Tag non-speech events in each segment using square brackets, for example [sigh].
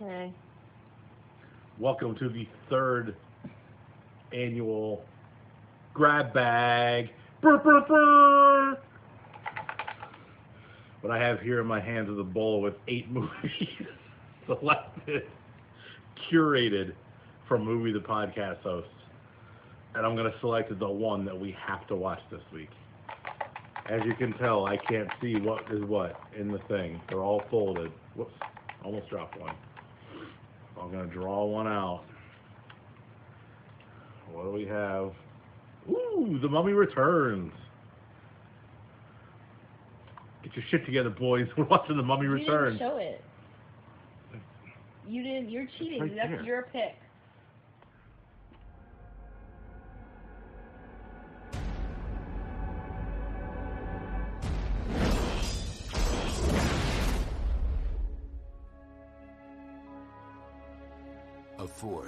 Okay. Welcome to the third annual grab bag. What I have here in my hands is a bowl with eight [laughs] movies selected, curated from Movie the Podcast hosts. And I'm going to select the one that we have to watch this week. As you can tell, I can't see what is what in the thing. They're all folded. Whoops, almost dropped one. I'm going to draw one out. What do we have? Ooh, The Mummy Returns. Get your shit together, boys. [laughs] We're watching The Mummy You Returns. didn't show it. You didn't. You're cheating. right That's there. your pick.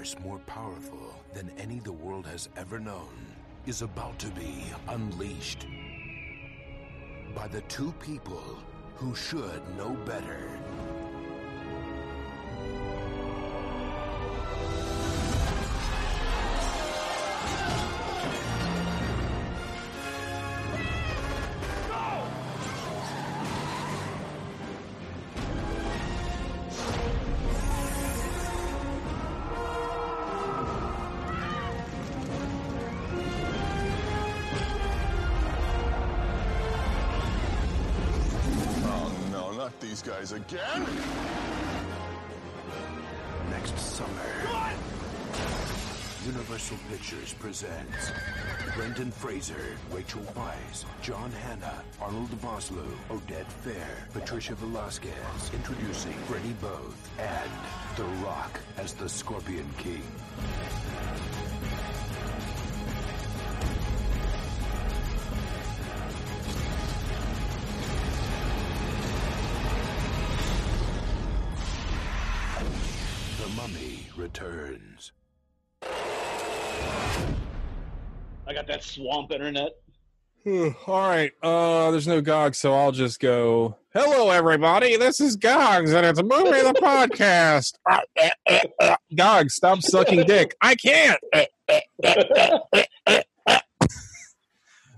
Force more powerful than any the world has ever known is about to be unleashed by the two people who should know better. Rachel Weisz, John Hannah, Arnold Vosloo, Oded Fehr, Patricia Velasquez, introducing Freddie Boath, and The Rock as the Scorpion King. The Mummy returns. I got that swamp internet. All right. Uh, there's no Gog, so I'll just go. Hello, everybody. This is Gogs, and it's a movie of the podcast. [laughs] Gog, stop sucking dick. I can't. [laughs]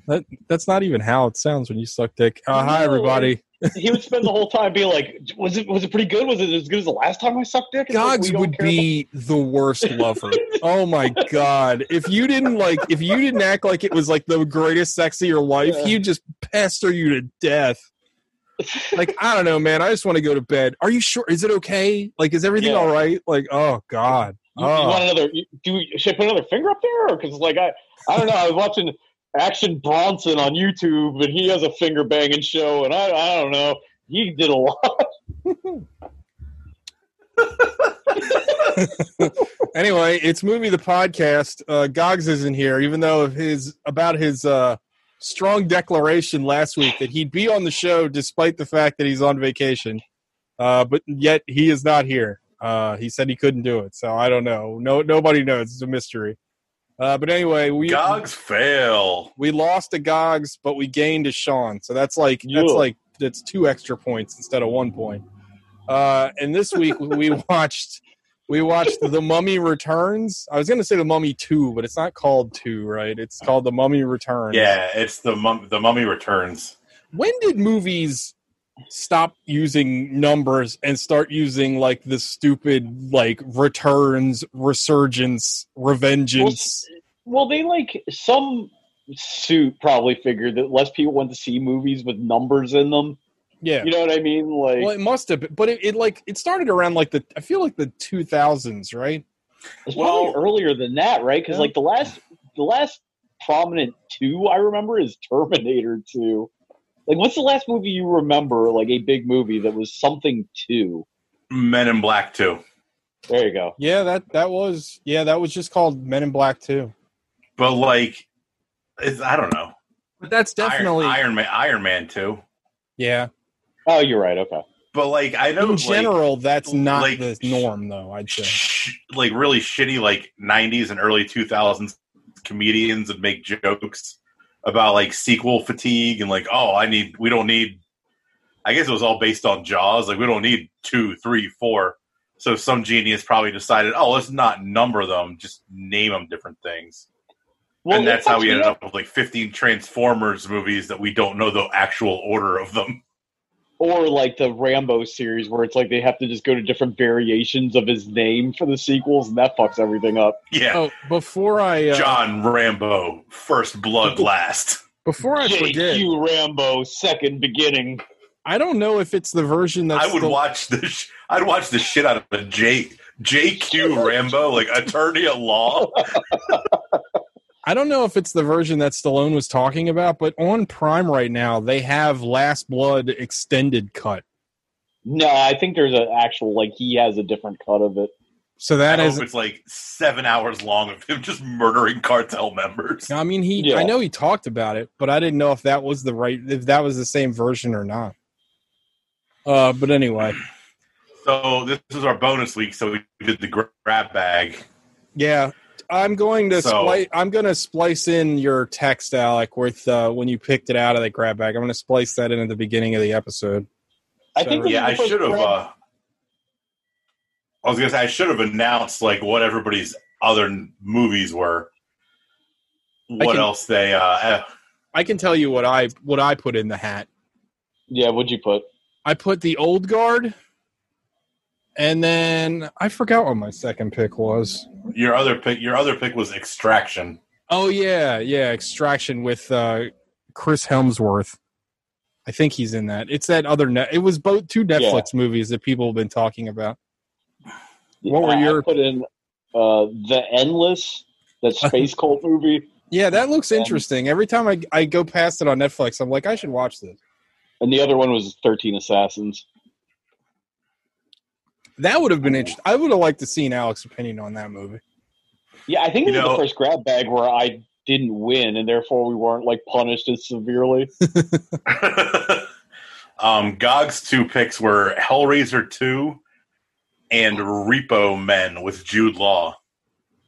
That, that's not even how it sounds when you suck dick. Uh, hi, everybody. he would spend the whole time being like, "Was it was it pretty good? Was it as good as the last time I sucked dick?" It's Gogs don't would be the worst lover. [laughs] Oh my god! If you didn't like, if you didn't act like it was like the greatest sex of your life, Yeah. he'd just pester you to death. Like I don't know, man. I just want to go to bed. Are you sure? Is it okay? Like, is everything Yeah. all right? Like, oh god. You, you Oh. want another? Do we, should I put another finger up there? Because like I, I don't know. I was watching Action Bronson on YouTube, and he has a finger banging show, and I, I don't know. He did a lot. [laughs] anyway, it's movie the podcast. Uh, Gogs isn't here, even though of his about his uh, strong declaration last week that he'd be on the show despite the fact that he's on vacation. Uh, but yet he is not here. Uh, he said he couldn't do it, so I don't know. No, nobody knows. It's a mystery. Uh, but anyway, we Gogs fail. we lost to Gogs, but we gained to Sean. So that's like that's like that's two extra points instead of one point. Uh, and this week [laughs] we watched we watched The Mummy Returns. I was going to say The Mummy Two, but it's not called Two, right? It's called The Mummy Returns. Yeah, it's the mum- the mummy returns. When did movies stop using numbers and start using like the stupid like returns, resurgence, revengeance? Well, they like some suit probably figured that less people went to see movies with numbers in them. yeah. You know what I mean? Like, Well, it must have, been, but it, it like it started around like the I feel like the two thousands, right? It's Well- probably earlier than that, right? Because Yeah. like the last, the last prominent two I remember is Terminator Two. Like, what's the last movie you remember, like a big movie that was something two? Men in Black too. There you go. Yeah, that that was yeah, that was just called Men in Black too. But like, it's, I don't know. But that's definitely Iron, Iron Man. Iron Man too. yeah. Oh, you're right. Okay. But like, I know In like, general, that's not like- the norm, though. I'd say. sh- like really shitty like 90s and early 2000s comedians would make jokes about like sequel fatigue and like oh i need we don't need i guess it was all based on jaws like we don't need two three four So some genius probably decided, oh, let's not number them, just name them different things. and that's how we ended up with like 15 Transformers movies that we don't know the actual order of them. Or like the Rambo series, where it's like they have to just go to different variations of his name for the sequels, and that fucks everything up. Yeah. Oh, before I uh, John Rambo, First Blood Last. before I forget, J.Q. Rambo, second beginning. I don't know if it's the version that I would the- watch the sh- I'd watch the shit out of a J JQ [laughs] Rambo, like attorney at law. [laughs] I don't know if it's the version that Stallone was talking about, but on Prime right now they have Last Blood extended cut. No, I think there's an actual like he has a different cut of it. So I that hope it's like seven hours long of him just murdering cartel members. I mean he Yeah. I know he talked about it, but I didn't know if that was the right if that was the same version or not. Uh but anyway, So this is our bonus week. So we did the grab bag. yeah. I'm going to So- splice I'm going to splice in your text Alec with uh when you picked it out of the grab bag. I'm going to splice that in at the beginning of the episode. I think So- this Yeah, I is the first should have. Uh, I was gonna say I should have announced like what everybody's other movies were. What can- else they? Uh, eh, I can tell you what I what I put in the hat. yeah, what'd you put? I put the old guard, and then I forgot what my second pick was. your other pick. Your other pick was Extraction. Oh yeah, yeah, Extraction with uh, Chris Hemsworth. I think he's in that. It's that other net. It was both two Netflix movies that people have been talking about. What were I- I your- put in uh, the Endless, that [laughs] space cult movie, Yeah, that looks interesting. Every time I I go past it on Netflix, I'm like, I should watch this. and the other one was Thirteen Assassins. That would have been interesting. I would have liked to seen Alex's opinion on that movie. Yeah, I think this You is know- the first grab bag where I didn't win, and therefore we weren't like punished as severely. [laughs] [laughs] um, Gog's two picks were Hellraiser two and Repo Men with Jude Law.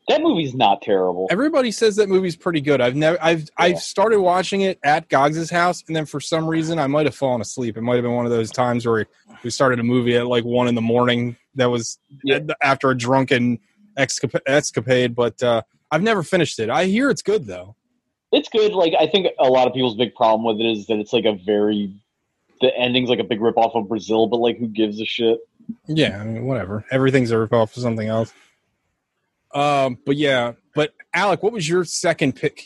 That movie's not terrible. Everybody says that movie's pretty good. I've never I've Yeah. I've started watching it at Gogs's house, and then for some reason I might have fallen asleep. It might have been one of those times where we started a movie at like one in the morning. That was Yeah. after a drunken escapade, but uh, I've never finished it. I hear it's good though. It's good. Like I think a lot of people's big problem with it is that it's like a very the ending's like a big rip off of Brazil, but like who gives a shit? Yeah, I mean, whatever. Everything's a rip off of something else. Um, but yeah, but Alec, what was your second pick?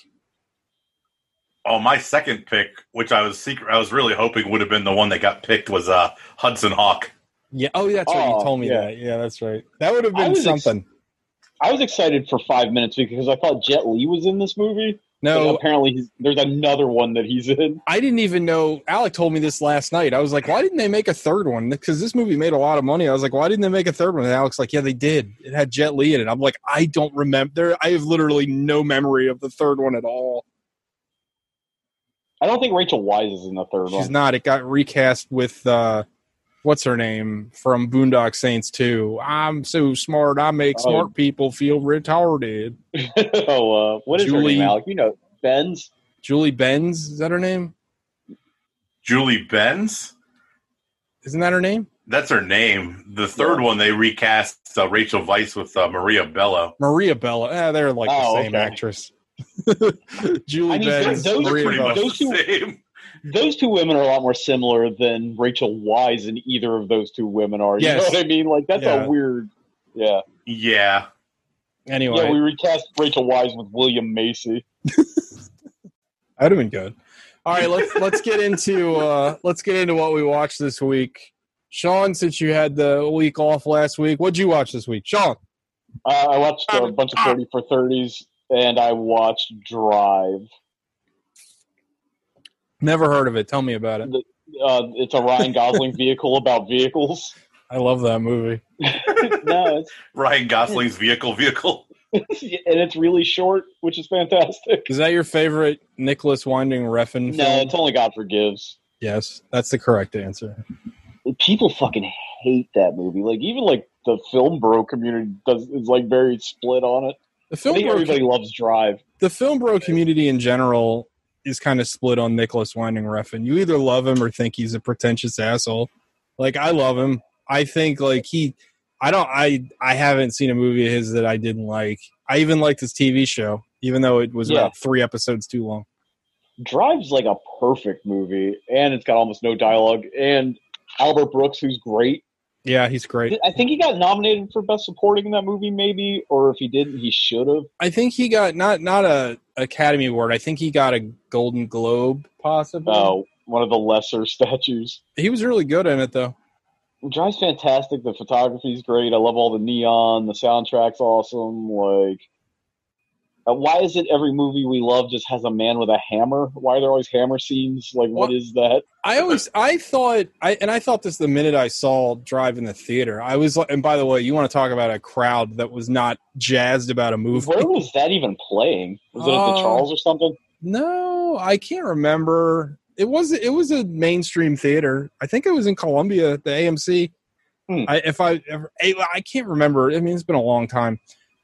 Oh, my second pick, which I was secret, I was really hoping would have been the one that got picked, was uh, Hudson Hawk. Yeah, oh, that's right. You Oh, told me yeah. that. Yeah, that's right. That would have I been ex- something. I was excited for five minutes because I thought Jet Li was in this movie. No, apparently he's, there's another one that he's in. I didn't even know. Alec told me this last night. I was like, why didn't they make a third one? Because this movie made a lot of money. I was like, why didn't they make a third one? And Alec's like, yeah, they did. It had Jet Li in it. I'm like, I don't remember. There, I have literally no memory of the third one at all. I don't think Rachel Weisz is in the third She's one. She's not. It got recast with uh, what's her name from Boondock Saints 2. I'm so smart. I make Oh. smart people feel retarded. [laughs] oh, uh, what is her Julie- name, Alec? You know, Benz. Julie Benz is that her name? Julie Benz? Isn't that her name? That's her name. The third Yeah. one, they recast uh, Rachel Weisz with uh, Maria Bello. Maria Bella. Eh, they're like Oh, the same okay. actress. [laughs] Julie I mean, Benz, those are Maria Pretty Bella. much Those the two- same. Those two women are a lot more similar than Rachel Weisz and either of those two women are. You Yes. know what I mean? Like that's Yeah. a weird. Yeah. Yeah. Anyway, Yeah, we recast Rachel Weisz with William Macy. [laughs] That'd have been good. All right, let's let's get into uh let's get into what we watched this week. Sean, since you had the week off last week, what'd you watch this week? Sean. Uh, I watched a bunch of 30 for 30s and I watched Drive. Never heard of it. Tell me about it. Uh, it's a Ryan Gosling vehicle about vehicles. [laughs] I love that movie. [laughs] no, it's, Ryan Gosling's vehicle vehicle. [laughs] and it's really short, which is fantastic. Is that your favorite Nicolas Winding Refn No, film? it's only God Forgives. yes, that's the correct answer. People fucking hate that movie. Like even like the film bro community does is like very split on it. The I film think bro, everybody loves Drive. the film bro community in general is kind of split on Nicolas Winding Refn. You either love him or think he's a pretentious asshole. Like I love him. I think like he I don't. I I haven't seen a movie of his that I didn't like. I even liked his TV show, even though it was Yeah. about three episodes too long. Drive's like a perfect movie, and it's got almost no dialogue. And Albert Brooks, who's great. Yeah, he's great. I think he got nominated for best supporting in that movie, maybe, or if he didn't, he should have. I think he got not not a Academy Award. I think he got a Golden Globe, possibly. Oh, one of the lesser [laughs] statues. He was really good in it, though. Drive's fantastic. The photography's great. I love all the neon. The soundtrack's awesome. Like, uh, why is it every movie we love just has a man with a hammer? Why are there always hammer scenes? Like, what Well- is that? I always I thought I and I thought this the minute I saw Drive in the theater. I was like, and by the way, you want to talk about a crowd that was not jazzed about a movie? Where was that even playing? Was it at Uh, the Charles or something? No, I can't remember. It was it was a mainstream theater. I think it was in Columbia, the AMC. Hmm. I if I ever I I can't remember. I mean, it's been a long time.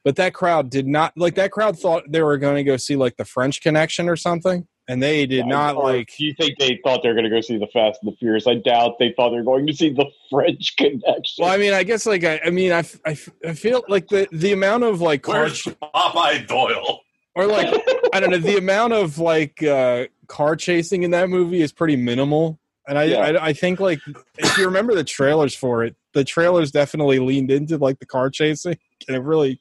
But that crowd did not like that crowd thought they were going to go see like the French Connection or something, and they did not like. Do you think they thought they were going to go see the Fast and the Furious? I doubt they thought they were going to see the [laughs] French Connection. Well, I mean, I guess like I, I mean, I feel like the the amount of like car Where's Popeye Doyle? or like I don't know the amount of like uh car chasing in that movie is pretty minimal. And I, Yeah. I I think like if you remember the trailers for it, the trailers definitely leaned into like the car chasing, and it really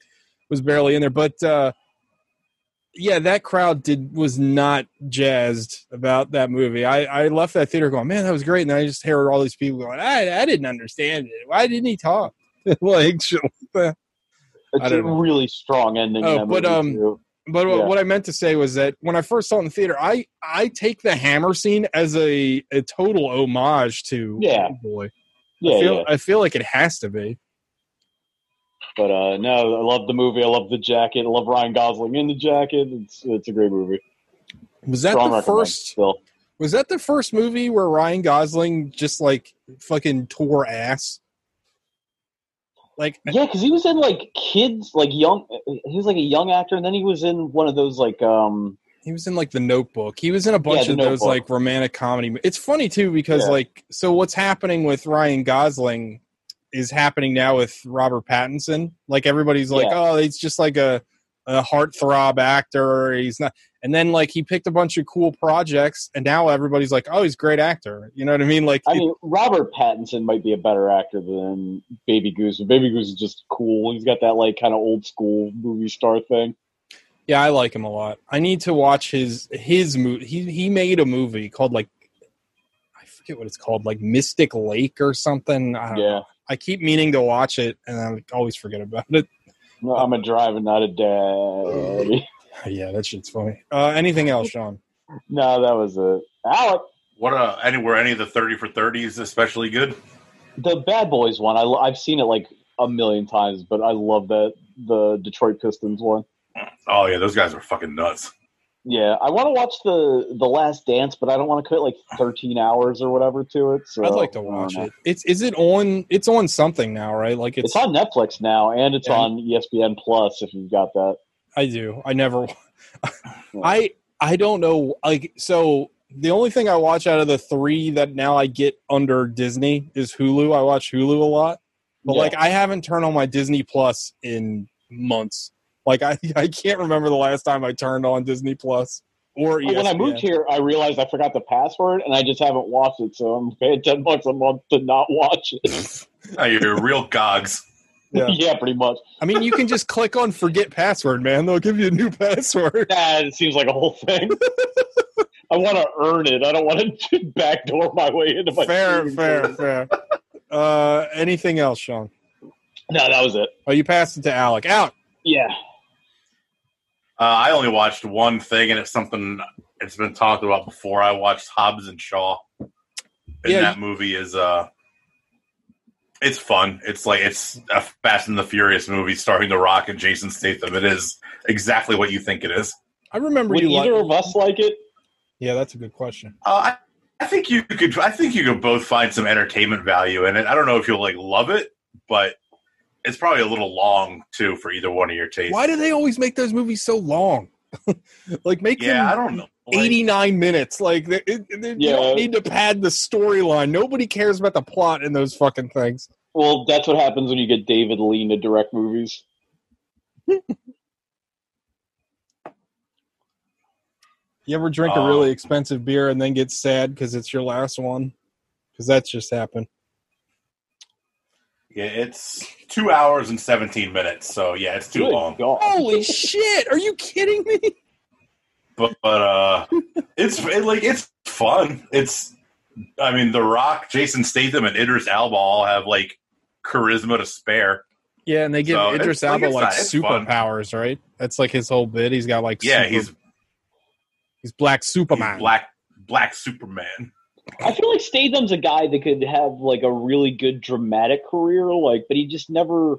was barely in there. But uh yeah, that crowd did was not jazzed about that movie. I I left that theater going, man, that was great, and I just heard all these people going, I I didn't understand it. Why didn't he talk? [laughs] like shit like that. I it's a know. really strong ending. Oh, but, um, too. But what- Yeah. what I meant to say was that when I first saw it in the theater, I I take the hammer scene as a, a total homage to Yeah. Old Boy. yeah, I feel yeah. I feel like it has to be. But uh, no, I love the movie. I love the jacket. I love Ryan Gosling in the jacket. It's it's a great movie. Was that Strong the first? Still, Was that the first movie where Ryan Gosling just like fucking tore ass? Like yeah, because he was in like kids, like young. He was like a young actor, and then he was in one of those like um. he was in like The Notebook. He was in a bunch The of those like romantic comedy. It's funny too because Yeah. like so what's happening with Ryan Gosling is happening now with Robert Pattinson. Like everybody's like, Yeah. oh, he's just like a a heartthrob actor. He's not. And then like he picked a bunch of cool projects, and now everybody's like, oh, he's a great actor. You know what I mean? Like, I it- mean, Robert Pattinson might be a better actor than Baby Goose, but Baby Goose is just cool. He's got that like kind of old school movie star thing. yeah, I like him a lot. I need to watch his his movie. He he made a movie called like. I forget what it's called, like Mystic Lake or something. Don't know. Yeah, I keep meaning to watch it, and I always forget about it. no, I'm a driver, not a dad. [laughs] Yeah, that shit's funny. Uh, anything else, Sean? no, that was it. Alec, What uh, any were any of the thirty for thirties especially good? the Bad Boys one. I, I've seen it like a million times, but I love that the Detroit Pistons one. Oh yeah, those guys are fucking nuts. Yeah, I want to watch the the Last Dance, but I don't want to commit like [sighs] 13 hours or whatever to it. So I'd like to watch it. It's is it on? It's on something now, right? Like it's. It's on Netflix now, and it's Yeah. on ESPN Plus. If you've got that, I do. I never. [laughs] I I don't know. Like so, the only thing I watch out of the three that now I get under Disney is Hulu. I watch Hulu a lot, but Yeah. like I haven't turned on my Disney Plus in months. Like I [laughs] I can't remember the last time I turned on Disney Plus or E Well, when I moved here, I realized I forgot the password, and I just haven't watched it. So I'm paying ten bucks a month to not watch it. [laughs] Oh, you're real gogs. Yeah. [laughs] yeah, pretty much. I mean, you can just click on forget password, man. They'll give you a new password. Nah, it seems like a whole thing. I want to earn it. I don't want to backdoor my way into my. fair, streaming fair, service. fair. Uh, anything else, Sean? No, that was it. Oh, you passed it to Alec. Out. Yeah. Uh, I only watched one thing, and it's something it's been talked about before. I watched Hobbs and Shaw, and Yeah, that movie is uh, it's fun. It's like it's a Fast and the Furious movie starring The Rock and Jason Statham. It is exactly what you think it is. I remember Would you. either Like, of us like it? yeah, that's a good question. Uh, I, I think you could. I think you could both find some entertainment value in it. I don't know if you'll like love it, but it's probably a little long too for either one of your tastes. Why do they always make those movies so long? [laughs] like make Yeah, I don't know. Like, 89 minutes. Like they, it, it- you Yeah. don't need to pad the storyline. Nobody cares about the plot in those fucking things. Well, that's what happens when you get David Lean to direct movies. [laughs] You ever drink a Oh. really expensive beer and then get sad because it's your last one? Because that's just happened. Yeah, it's two hours and seventeen minutes. So yeah, it's too Good long. God. Holy shit! Are you kidding me? But, but uh, it's it, like it's fun. It's I mean, The Rock, Jason Statham, and Idris Elba all have like charisma to spare. Yeah, and they give So, Idris it's- like, Elba like not- fun. superpowers, right? That's like his whole bit. He's got like Yeah, super- he's, he's Black he's Superman. black black Superman. I feel like Statham's a guy that could have like a really good dramatic career, like, but he just never.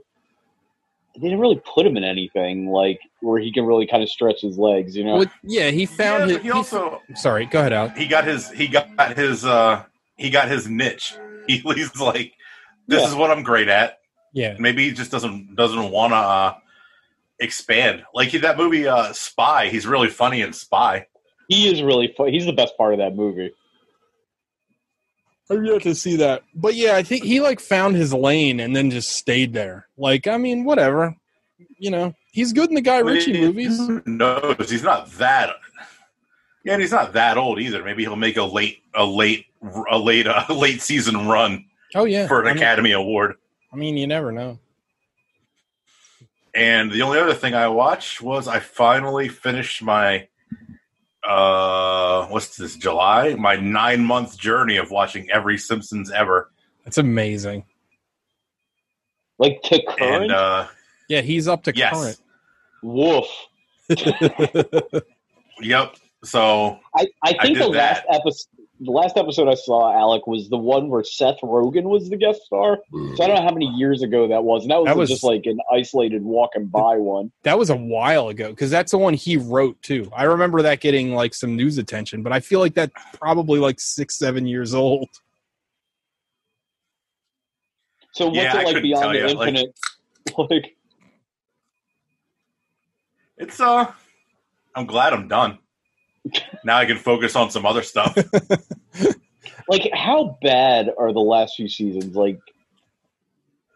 They didn't really put him in anything like where he can really kind of stretch his legs, you know. Well, yeah, he found Yeah, his. he also sorry, go ahead, Al. he got his he got his uh he got his niche. [laughs] He, he's like, this Yeah. is what I'm great at. Yeah, Maybe he just doesn't doesn't want to uh, expand. Like that movie uh, Spy. He's really funny in Spy. he is really fun. He's the best part of that movie. I've yet to see that, but yeah, I think he like found his lane and then just stayed there. Like, I mean, whatever, you know, he's good in the Guy Ritchie movies. No? He's not that. Yeah, and he's not that old either. Maybe he'll make a late a late a late a late season run Oh yeah, for an I mean, Academy Award. I mean, you never know. And the only other thing I watched was I finally finished my uh what's this July my nine month journey of watching every Simpsons ever. It's amazing. Like to current, And uh Yeah, he's up to yes, woof. current. [laughs] yep. So I, I I think did the last episode, the last episode I saw, Alec, was the one where Seth Rogen was the guest star. So I don't know how many years ago that was, and that was, That was- just like an isolated walking by one. that was a while ago because that's the one he wrote too. I remember that getting like some news attention, but I feel like that's probably like six, seven years old. So what's Yeah, it like beyond the you, like- infinite? [laughs] Like, it's uh I'm glad I'm done. Now I can focus on some other stuff. [laughs] like how bad are the last few seasons? Like,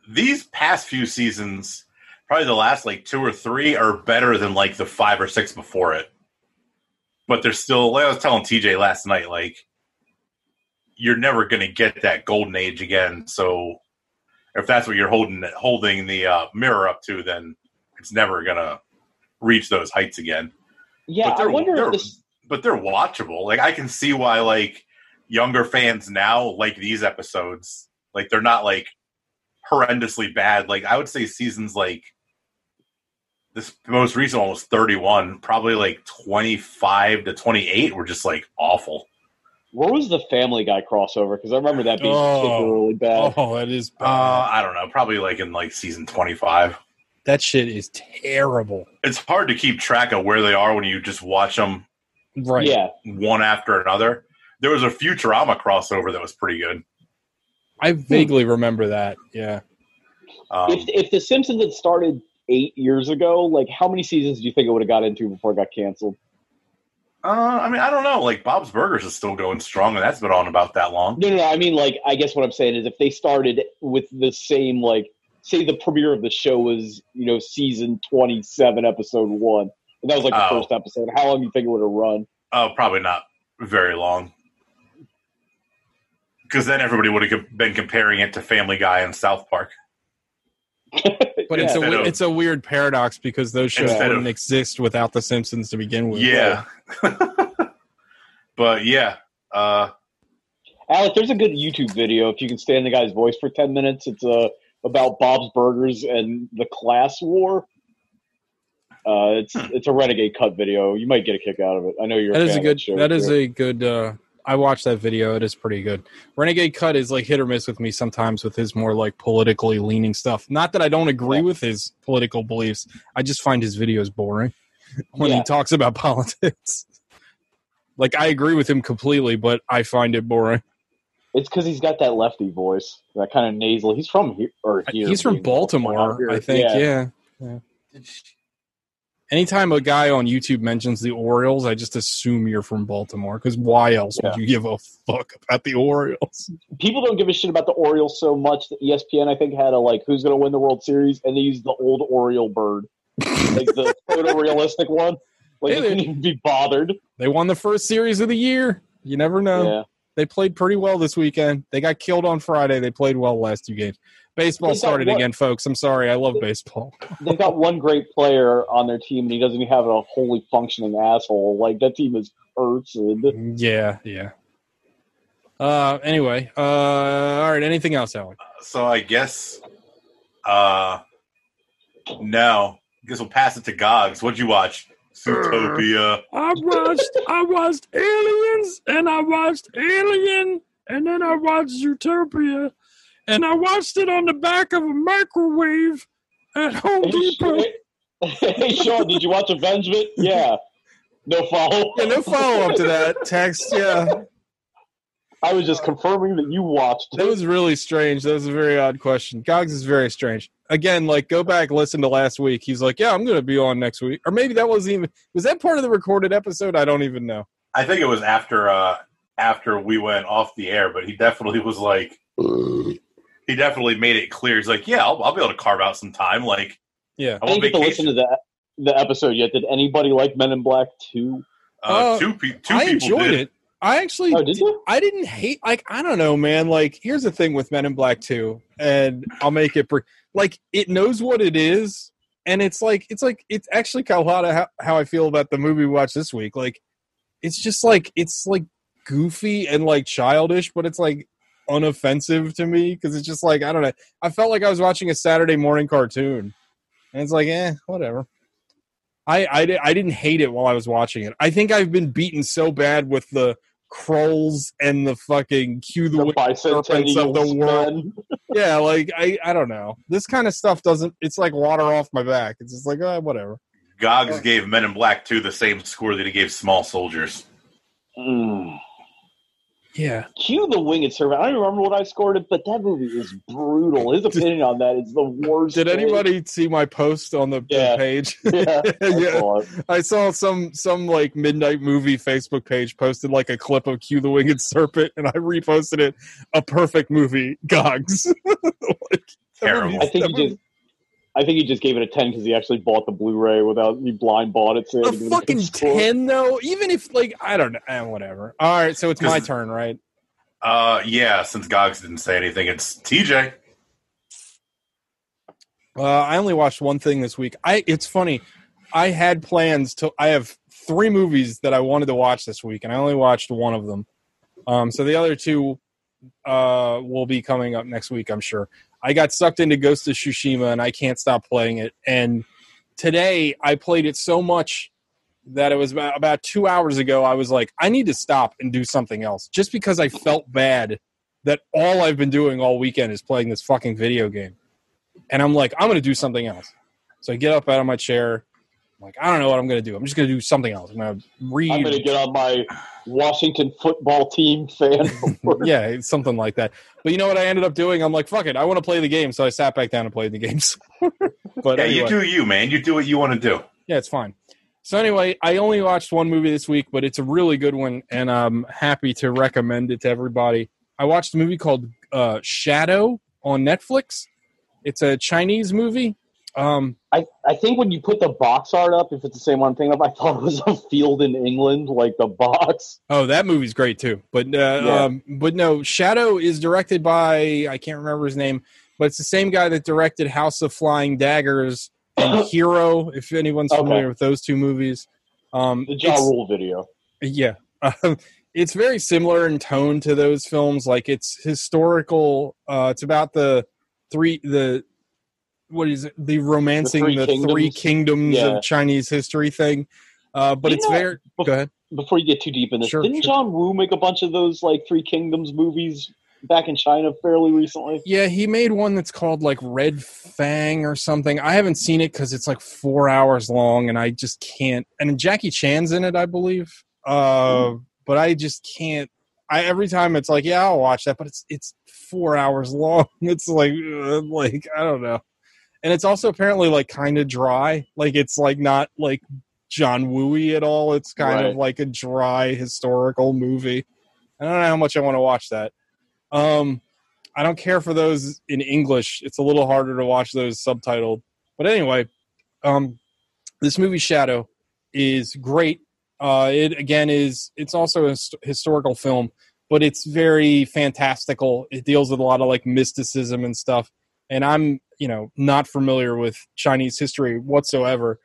These past few seasons, probably the last like two or three, are better than like the five or six before it. But they're still. Like I was telling TJ last night, like you're never going to get that golden age again. So if that's what you're holding holding the uh, mirror up to, then it's never going to reach those heights again. yeah, I wonder if this. But they're watchable. Like I can see why like younger fans now like these episodes. Like they're not like horrendously bad. Like I would say seasons like this most recent one was 31, probably like 25 to 28 were just like awful. Where was the Family Guy crossover? Because I remember that being Oh. particularly bad. Oh, that is Uh, bad. I don't know, probably like in like season 25. that shit is terrible. It's hard to keep track of where they are when you just watch them Right. Yeah, one after another. There was a Futurama crossover that was pretty good. I vaguely remember that. Yeah. Um, if if The Simpsons had started eight years ago, like how many seasons do you think it would have got into before it got canceled? Uh, I mean, I don't know. Like Bob's Burgers is still going strong, and that's been on about that long. No, no, no. I mean, like, I guess what I'm saying is if they started with the same, like, say the premiere of the show was, you know, season 27, episode one, and that was like the Oh. first episode, how long do you think it would have run? Oh, probably not very long, because then everybody would have been comparing it to Family Guy and South Park. [laughs] But it's a of- it's a weird paradox because those shows Instead wouldn't of- exist without the Simpsons to begin with. Yeah, [laughs] but yeah, uh, Alec, there's a good YouTube video if you can stand the guy's voice for 10 minutes. It's uh, about Bob's Burgers and the class war. Uh, it's Hmm. it's a renegade cut video. You might get a kick out of it. I know you're. That a is a fan of good. show, That is a good. uh I watched that video. It is pretty good. Renegade Cut is like hit or miss with me sometimes with his more like politically leaning stuff. Not that I don't agree Yeah. with his political beliefs. I just find his videos boring [laughs] when Yeah. he talks about [laughs] politics. like I agree with him completely, but I find it boring. It's because he's got that lefty voice, that kind of nasal. He's from here, or here. He's from Baltimore. I think. Yeah. did she, Anytime a guy on YouTube mentions the Orioles, I just assume you're from Baltimore because why else would you give a fuck about the Orioles? People don't give a shit about the Orioles so much that ESPN I think had a like who's going to win the World Series, and they used the old Oriole bird, like the [laughs] photorealistic one. Like Hey, they couldn't even be bothered. They won the first series of the year. You never know. Yeah. They played pretty well this weekend. They got killed on Friday. They played well the last two games. Baseball They got started what- again, folks. I'm sorry. I love baseball. [laughs] They've got one great player on their team, and he doesn't even have a wholly functioning asshole. Like that team is cursed. Yeah, yeah. Uh, anyway, uh, all right. Anything else, Alec? So I guess, uh, no. I guess we'll pass it to Gogs. What'd you watch? Zootopia. I watched I watched Aliens and I watched Alien and then I watched Zootopia and I watched it on the back of a microwave at Home Hey, Depot. [laughs] hey, Sean, did you watch Avengement? Yeah. No follow. Yeah, no follow up to that text. Yeah, I was just confirming that you watched It. that it. was really strange. That was a very odd question. Gogs is very strange. Again, like go back listen to last week. He's like, yeah, I'm going to be on next week, or maybe that wasn't even was that part of the recorded episode? I don't even know. I think it was after uh after we went off the air, but he definitely was like he definitely made it clear. He's like, Yeah, I'll, I'll be able to carve out some time. Like Yeah. I'm I on didn't get to listen to the the episode yet. Did anybody like Men in Black Two? Uh, Uh, two, pe- two I people enjoyed did. it. I actually Oh, did you? I didn't hate like I don't know, man. Like here's the thing with Men in Black 2, and I'll make it br- like it knows what it is, and it's like it's like it's actually kind of a lot of how, how I feel about the movie we watched this week. Like it's just like it's like goofy and like childish, but it's like unoffensive to me because it's just like I don't know. I felt like I was watching a Saturday morning cartoon, and it's like eh, whatever. I, I, I didn't hate it while I was watching it. I think I've been beaten so bad with the Krulls and the fucking cue the, The Wicked serpents of the world. [laughs] Yeah, like I, I don't know. This kind of stuff doesn't. It's like water off my back. It's just like uh, whatever. Gogs gave Men in Black 2 the same score that he gave Small Soldiers. Mm. Yeah, Q the Winged serpent. I don't remember what I scored it, but that movie is brutal. His opinion on that is the worst. Did thing. anybody see my post on the, the page? [laughs] Yeah, I [laughs] yeah, saw. I saw some some like midnight movie Facebook page posted like a clip of Q the Winged Serpent, and I reposted it. A perfect movie, Gogs. [laughs] Like, Terrible. I think that he movie- just. I think he just gave it a ten because he actually bought the Blu-ray without he blind bought it. So a had it fucking ten though. Even if like I don't know, eh, whatever. All right, so it's my turn, right? Uh, yeah, since Gogs didn't say anything, it's TJ. Uh, I only watched one thing this week. I it's funny. I had plans to. I have three movies that I wanted to watch this week, and I only watched one of them. Um, so the other two uh, will be coming up next week, I'm sure. I got sucked into Ghost of Tsushima, and I can't stop playing it. And today, I played it so much that it was about, two hours ago. I was like, I need to stop and do something else, just because I felt bad that all I've been doing all weekend is playing this fucking video game and I'm like, I'm going to do something else. So I get up out of my chair. I'm like, I don't know what I'm going to do. I'm just going to do something else. I'm going to read. I'm going to get on my Washington football team fan. [laughs] yeah, something like that. But you know what I ended up doing? I'm like, fuck it. I want to play the game. So I sat back down and played the games. [laughs] but Yeah, anyway. you do you, man. You do what you want to do. Yeah, it's fine. So anyway, I only watched one movie this week, but it's a really good one, and I'm happy to recommend it to everybody. I watched a movie called uh, Shadow on Netflix. It's a Chinese movie. Um, I, I think when you put the box art up, if it's the same one thing up, I thought it was a field in England, like the box. Oh, that movie's great too. But uh, Yeah. um, but no, Shadow is directed by I can't remember his name, but it's the same guy that directed House of Flying Daggers and [coughs] Hero. If anyone's Okay. familiar with those two movies, um, The Ja Rule video. yeah, um, it's very similar in tone to those films. Like it's historical. Uh, it's about the three the what is it? The romancing Three the three Kingdoms? kingdoms Yeah. of Chinese history thing. Uh, but You it's know- very go ahead. Before you get too deep in this, Sure, didn't sure. John Woo make a bunch of those like Three Kingdoms movies back in China fairly recently? Yeah, he made one that's called like Red Fang or something. I haven't seen it because it's like four hours long, and I just can't. And Jackie Chan's in it, I believe. Uh, but I just can't. I every time it's like, yeah, I'll watch that, but it's it's four hours [laughs] long. It's like, like I don't know. And it's also apparently like kind of dry. Like it's like not like John Wooey at all. It's kind of like a dry historical movie. I don't know how much I want to watch that. Um, I don't care for those in English. It's a little harder to watch those subtitled. But anyway, um, this movie Shadow is great. Uh, it again is it's also a hist- historical film, but it's very fantastical. It deals with a lot of like mysticism and stuff. And I'm you know not familiar with Chinese history whatsoever.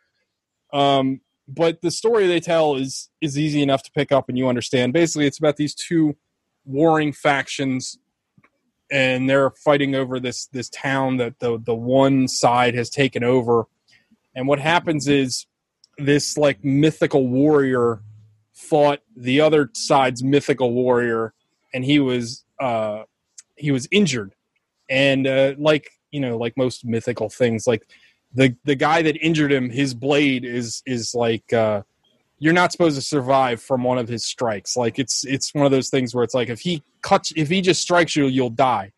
Um, but the story they tell is is easy enough to pick up and you understand. Basically, it's about these two warring factions and they're fighting over this this town that the the one side has taken over and what happens is this like mythical warrior fought the other side's mythical warrior and he was uh he was injured and uh like you know like most mythical things like the the guy that injured him his blade is is like uh you're not supposed to survive from one of his strikes. Like it's it's one of those things where it's like if he cuts if he just strikes you you'll die.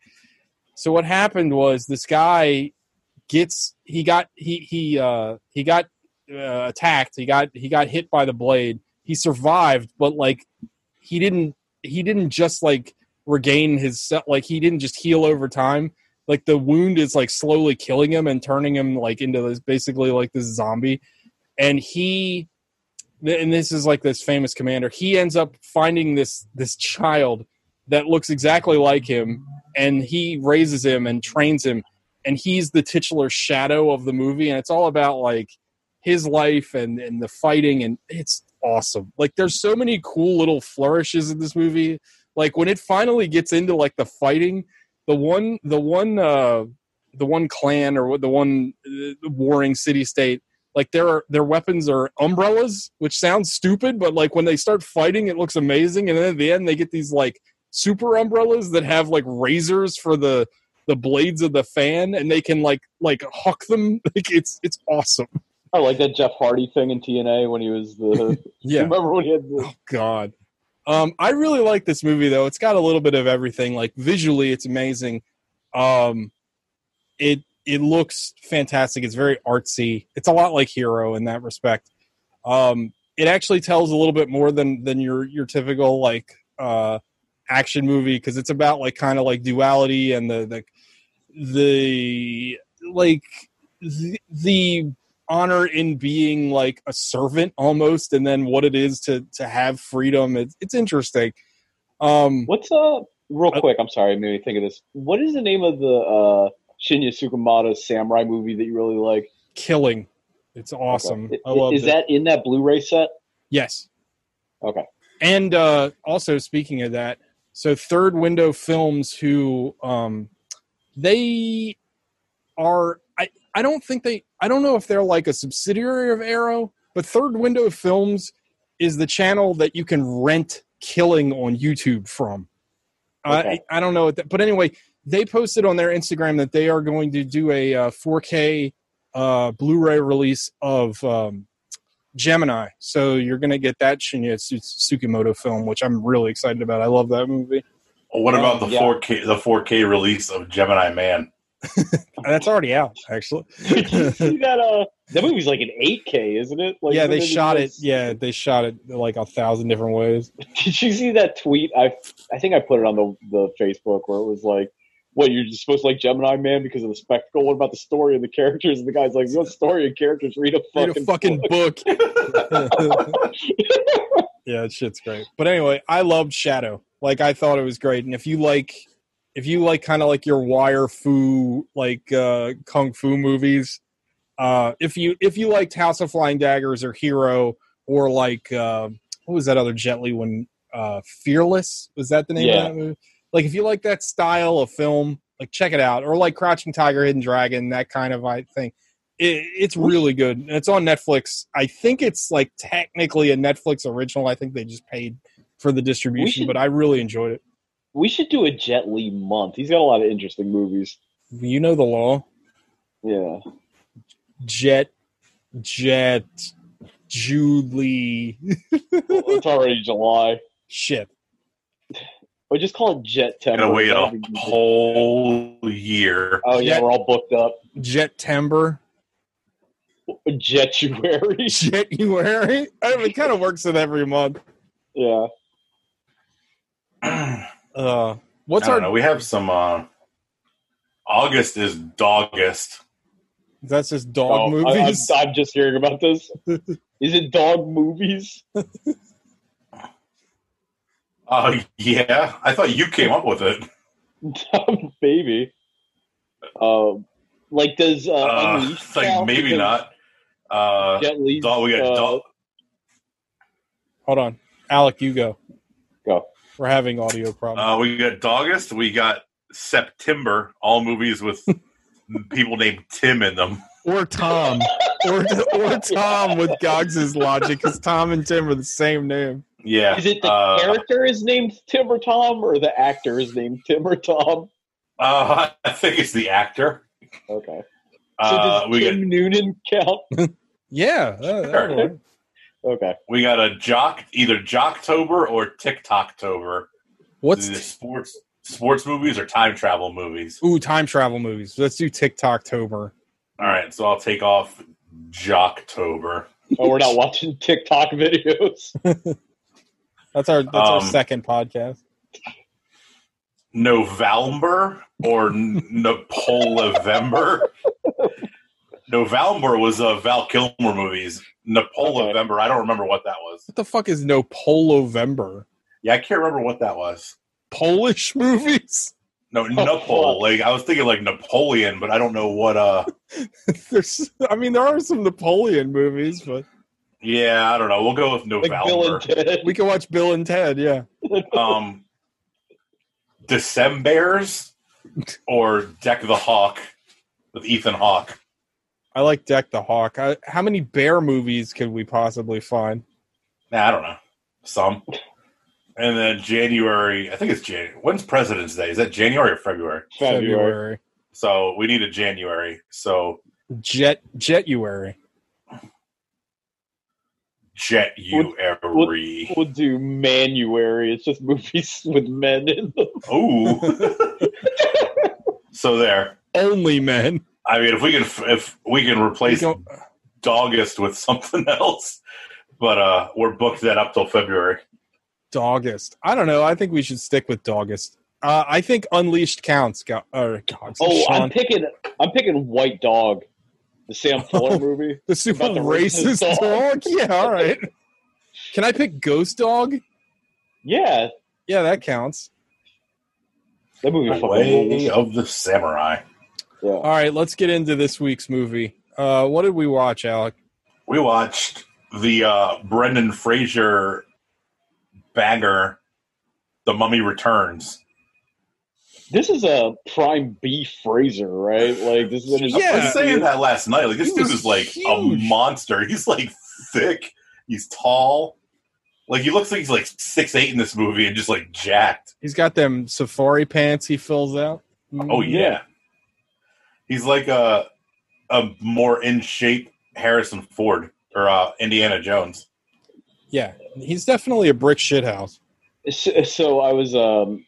So what happened was this guy gets he got he he uh he got uh, attacked. He got he got hit by the blade. He survived but like he didn't he didn't just like regain his se- like he didn't just heal over time like the wound is like slowly killing him and turning him like into this basically like this zombie. And he and this is like this famous commander he ends up finding this this child that looks exactly like him and he raises him and trains him and he's the titular shadow of the movie and it's all about like his life and and the fighting and it's awesome. Like there's so many cool little flourishes in this movie. Like when it finally gets into like the fighting the one the one uh the one clan or the one uh, warring city state like their their weapons are umbrellas which sounds stupid but like when they start fighting it looks amazing and then at the end they get these like super umbrellas that have like razors for the the blades of the fan and they can like like huck them [laughs] like it's it's awesome I like that Jeff Hardy thing in TNA when he was the. [laughs] yeah [laughs] Remember when he had the. oh god um i really like this movie though. It's got a little bit of everything. Like visually it's amazing. Um it it looks fantastic. It's very artsy. It's a lot like hero in that respect. Um it actually tells a little bit more than than your your typical like uh action movie because it's about like kind of like duality and the the the like the, the honor in being like a servant almost and then what it is to to have freedom it's, it's interesting um What's uh real Uh, quick? I'm sorry, i made me think of this. What is the name of the uh Shinya Tsukamoto samurai movie that you really like? killing it's awesome Okay. i love Is it that in that Blu-ray set? yes Okay. and uh also speaking of that so third window films who um they are i i don't think they i don't know if they're like a subsidiary of arrow but third window films is the channel that you can rent killing on youtube from Okay. I, I don't know what that, but anyway they posted on their instagram that they are going to do a uh, 4k uh, blu-ray release of um, Gemini. So you're going to get that Shinya Tsu- Tsukamoto film, which I'm really excited about. I love that movie. What about the yeah. 4K the 4K release of Gemini Man? [laughs] That's already out, actually. Did [laughs] you see that? Uh, that movie's like an 8K, isn't it? Like, yeah, they shot it. Yeah, they shot it like a thousand different ways. [laughs] Did you see that tweet? I I think I put it on the the Facebook where it was like, "What you're just supposed to like Gemini Man because of the spectacle? What about the story and the characters?" And the guy's like, "What story and characters? Read a Read fucking a fucking book." book. [laughs] yeah, that shit's great. But anyway, I loved Shadow. Like I thought it was great. And if you like if you like kind of like your wire fu like uh kung fu movies, uh if you if you liked House of Flying Daggers or Hero or like uh what was that other Jet Li one uh Fearless? Was that the name Yeah. of that movie? Like if you like that style of film, like check it out. Or like Crouching Tiger, Hidden Dragon, that kind of I think it, it's really good. And It's on Netflix. I think it's like technically a Netflix original. I think they just paid for the distribution, should- but I really enjoyed it. We should do a Jet Li month. He's got a lot of interesting movies. You know the law. Yeah, Jet, Jet, Julie. Well, it's already July. Shit. Or just call it Jet Temper. Gotta wait a whole year. Oh yeah, Jet- we're all booked up. Jet Timber, Jetuary. [laughs] Jetuary. I mean, it kind of works in every month. yeah. [clears throat] Uh, what's I don't our? know. We have some. uh August is Dogust. That's just dog Oh, I- I'm, movies. [laughs] I'm just hearing about this. Is it dog movies? Uh, [laughs] yeah, I thought you came up with it. [laughs] Maybe. Um, like does uh, Uh, like maybe Because not. Uh, Jet dog, we got uh, dog. Hold on, Alec, you go. Go. We're having audio problems. Uh, we got August. We got September. All movies with [laughs] people named Tim in them. or Tom, or or Tom with Gogs's logic, because Tom and Tim are the same name. Yeah. Is it the uh, character is named Tim or Tom, or the actor is named Tim or Tom? Uh, I think it's the actor. Okay. So Uh, does we Tim got Noonan count? [laughs] Yeah, uh, that'll work. Okay. we got a jock either Jocktober or TikToktober. what's the sports sports movies or time travel movies? ooh time travel movies? Let's do TikToktober. All right, so I'll take off Jocktober. Oh, we're not watching TikTok videos. [laughs] That's our that's our Um, second podcast. November or Napoleonvember. November was a Val Kilmer movies. Napoleonvember, I don't remember what that was. What the fuck is no Polovember? Yeah, I can't remember what that was. Polish [laughs] movies? No, Oh, Napole. Like I was thinking like Napoleon, but I don't know what. Uh, [laughs] There's, I mean, there are some Napoleon movies, but yeah, I don't know. We'll go with like Bill November. and Ted. we can watch Bill and Ted. Yeah, [laughs] um, Decembers or Deck the Hawk with Ethan Hawke. I like Deck the Hawk. I, how many bear movies could we possibly find? Nah, I don't know. Some. And then January, I think it's January. When's President's Day? Is that January or February? February. So we need a January. So Jet Jetuary. Jet Would- Uary. We'll do Manuary. It's just movies [laughs] with men in them. Ooh. [laughs] so there. Only men. I mean, if we can, if we can replace go- Dogust with something [laughs] else, but uh, we're booked that up till February. Dogist. I don't know. I think we should stick with Dogist. Uh, I think Unleashed counts. Go, or Gogs. Oh, Sean. I'm picking. I'm picking White Dog, the Sam [laughs] Fuller movie. the super the racist racist dog. dog. [laughs] Yeah, all right. Can I pick Ghost Dog? Yeah, Yeah, that counts. that movie Way of the Samurai. Yeah. All right, let's get into this week's movie. Uh, what did we watch, Alec? We watched the uh, Brendan Fraser banger, The Mummy Returns. This is a prime B Fraser, right? Like this is an Yeah. I was saying that last night. Like this dude is like a monster. He's like thick. He's tall. Like he looks like he's like six eight in this movie and just like jacked. He's got them safari pants he fills out. Oh yeah. He's like a a more in shape Harrison Ford or uh, Indiana Jones. yeah. He's definitely a brick shithouse. So, so I was um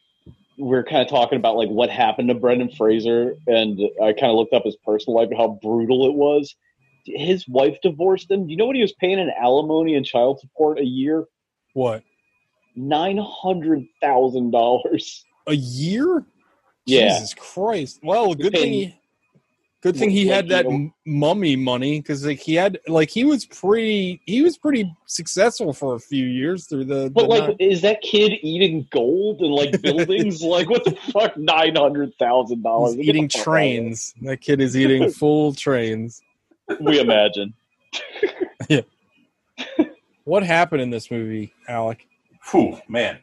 we are kind of talking about like what happened to Brendan Fraser and I kind of looked up his personal life and how brutal it was. His wife divorced him. Do you know what he was paying in alimony and child support a year? What? Nine hundred thousand dollars. A year? Yeah. Jesus Christ. Well, good thing he, good thing he had that m- mummy money because like he had like he was pretty he was pretty successful for a few years through the. But the like, nine- is that kid eating gold and like [laughs] buildings? like, what the fuck? Nine hundred thousand dollars he's eating trains. That kid is eating [laughs] full trains. We imagine. [laughs] yeah. What happened in this movie, Alec? Whew, man.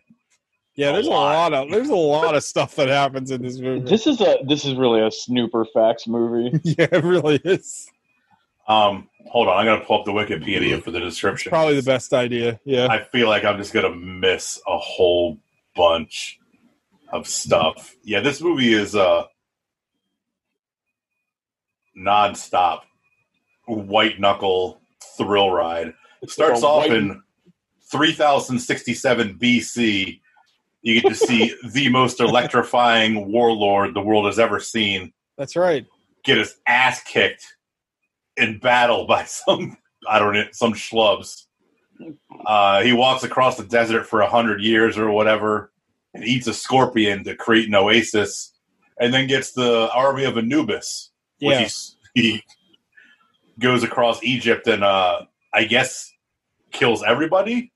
Yeah, A there's a lot. lot of there's a lot of stuff that happens in this movie. This is a this is really a snooper facts movie. [laughs] yeah, it really is. Um, hold on, I'm gonna pull up the Wikipedia for the description. Probably the best idea. Yeah. I feel like I'm just gonna miss a whole bunch of stuff. Yeah, this movie is uh nonstop white knuckle thrill ride. It starts off white- in 3067 BC. You get to see [laughs] the most electrifying warlord the world has ever seen. That's right. get his ass kicked in battle by [laughs] some I don't know some schlubs. Uh, he walks across the desert for a hundred years or whatever, and eats a scorpion to create an oasis, and then gets the army of Anubis, Yeah. he's- [laughs] he goes across Egypt and uh, I guess kills everybody.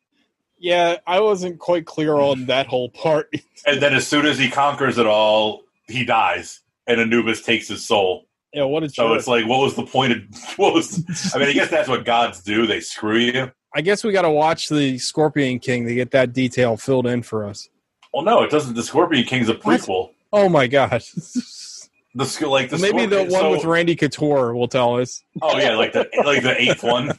Yeah, I wasn't quite clear on that whole part. [laughs] And then as soon as he conquers it all, he dies, and Anubis takes his soul. yeah, what a So it's like, what was the point of? [laughs] What was? I mean, I guess that's what gods do. They screw you. I guess we got to watch the Scorpion King to get that detail filled in for us. Well, no, it doesn't. The Scorpion King's a prequel. Oh my god! [laughs] The like the Maybe the one so- with Randy Couture will tell us. Oh yeah, like the like the eighth one.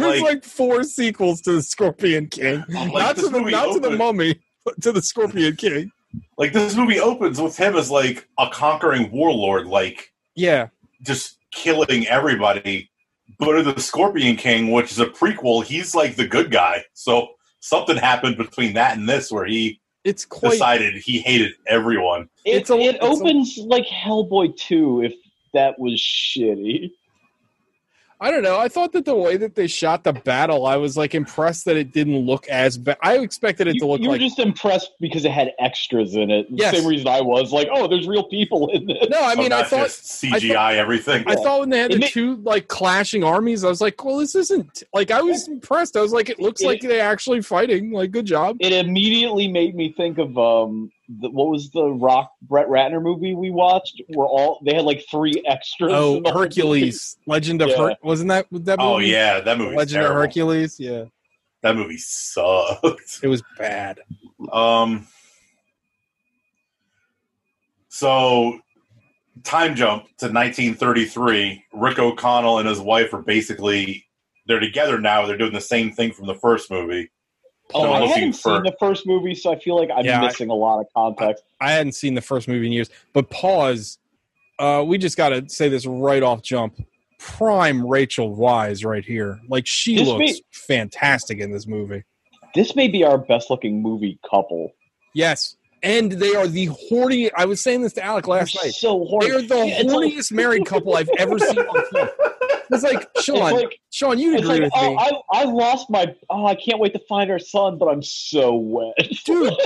There was Like- like, four sequels to the Scorpion King, Like, not to the movie not to the Mummy, but to the Scorpion King. Like this movie opens with him as like a conquering warlord, like Yeah, just killing everybody. But in the Scorpion King, which is a prequel, he's like the good guy. So something happened between that and this, where he it's quite. decided he hated everyone. It, It's a- it it's a- opens like Hellboy 2 if that was shitty. I don't know. I thought that the way that they shot the battle, I was like impressed that it didn't look as bad. I expected it You, to look you were like. just impressed because it had extras in it. The Yes. same reason I was like, oh, there's real people in this. no, I So mean, I not thought just CGI everything. I thought when they had It the ma- two like clashing armies, I was like, well, this isn't like I was impressed. I was like, it looks It- like they're actually fighting. Like, good job. It immediately made me think of um, the, what was the Rock Brett Ratner movie we watched? Were all they had like three extras. Oh, in the whole movie. Legend Legend of Yeah. Her- wasn't that that movie? oh yeah, that movie. Legend terrible. of Hercules. Yeah, That movie sucked. it was bad. Um. So, time jump to 1933. Rick O'Connell and his wife are basically they're together now. They're doing the same thing from the first movie. Oh, I haven't for- seen the first movie, so I feel like I'm Yeah, missing a lot of context. I hadn't seen the first movie in years, but pause. Uh, we just got to say this right off jump. Prime Rachel Weisz right here. Like she This looks may- fantastic in this movie. this may be our best looking movie couple. Yes, and they are the horny. I was saying this to Alec last They're night. so horny. They are the Yeah, it's like- horniest married couple I've ever seen on film. [laughs] It's like [laughs] Sean. like- Sean, you agree like, with oh, me, I, I lost my. Oh, I can't wait to find our son, but I'm so wet. dude. [laughs]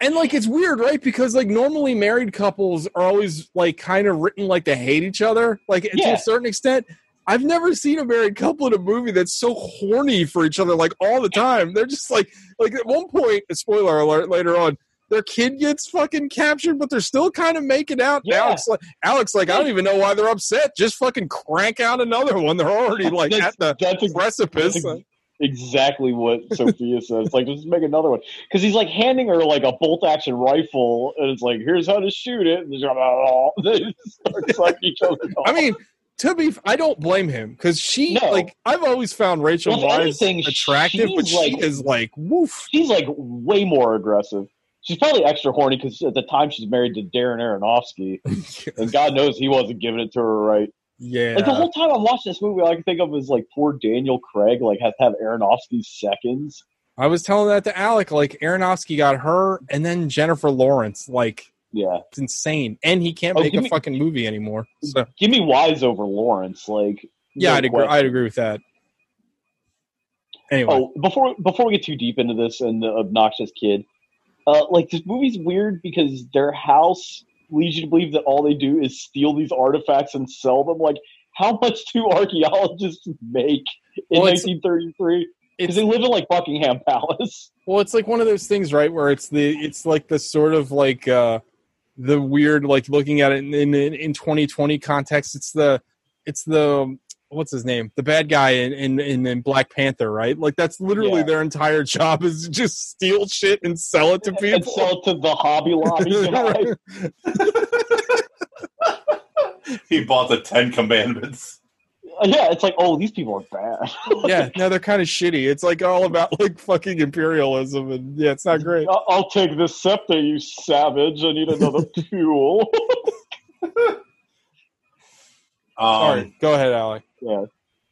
And like it's weird, right? Because like normally married couples are always like kind of written like they hate each other, like to a certain extent. I've never seen a married couple in a movie that's so horny for each other like all the [laughs] time. They're just like like at one point, a spoiler alert later on, their kid gets fucking captured, but they're still kind of making out. Yeah. Alex like Alex like I don't even know why they're upset. Just fucking crank out another one. They're already like That's- at the that's ex- precipice. that's ex- exactly what Sophia says. Like, just make another one because he's like handing her like a bolt action rifle, and it's like, here's how to shoot it. And they're like, oh. [laughs] start sucking each other. Off. I mean, to be, I don't blame him because she, No. like, I've always found Rachel Well, Weisz attractive, but she's, she like- is like, woof. she's like way more aggressive. She's probably extra horny because at the time she's married to Darren Aronofsky, [laughs] and God knows he wasn't giving it to her right. Yeah, Like the whole time I'm watching this movie, all I can think of is like poor Daniel Craig, like has to have Aronofsky's seconds. I was telling that to Alec. Like, Aronofsky got her, and then Jennifer Lawrence. Like, Yeah, it's insane, and he can't Oh, make a me- fucking movie anymore. So, give me Weisz over Lawrence. Like, yeah, no I'd agree. I'd agree with that. Anyway, Oh, before before we get too deep into this and the obnoxious kid, uh, like this movie's weird because their house leads you to believe that all they do is steal these artifacts and sell them. Like, how much do [laughs] archaeologists make in Well, 1933? Because they live in like Buckingham Palace. [laughs] Well, it's like one of those things, right? Where it's the it's like the sort of like uh the weird like looking at it in in, in 2020 context. It's the it's the what's his name? The bad guy in in, in, in Black Panther, right? Like that's literally Yeah. their entire job is just steal shit and sell it to and people. sell it to the Hobby Lobby. [laughs] [laughs] He bought the Ten Commandments. yeah, it's like, oh, these people are bad. [laughs] yeah, no, they're kind of shitty. It's like all about like fucking imperialism, and yeah, it's not great. I'll, I'll take this scepter, you savage. I need another tool. Um, Sorry, go ahead, Alec. Yeah.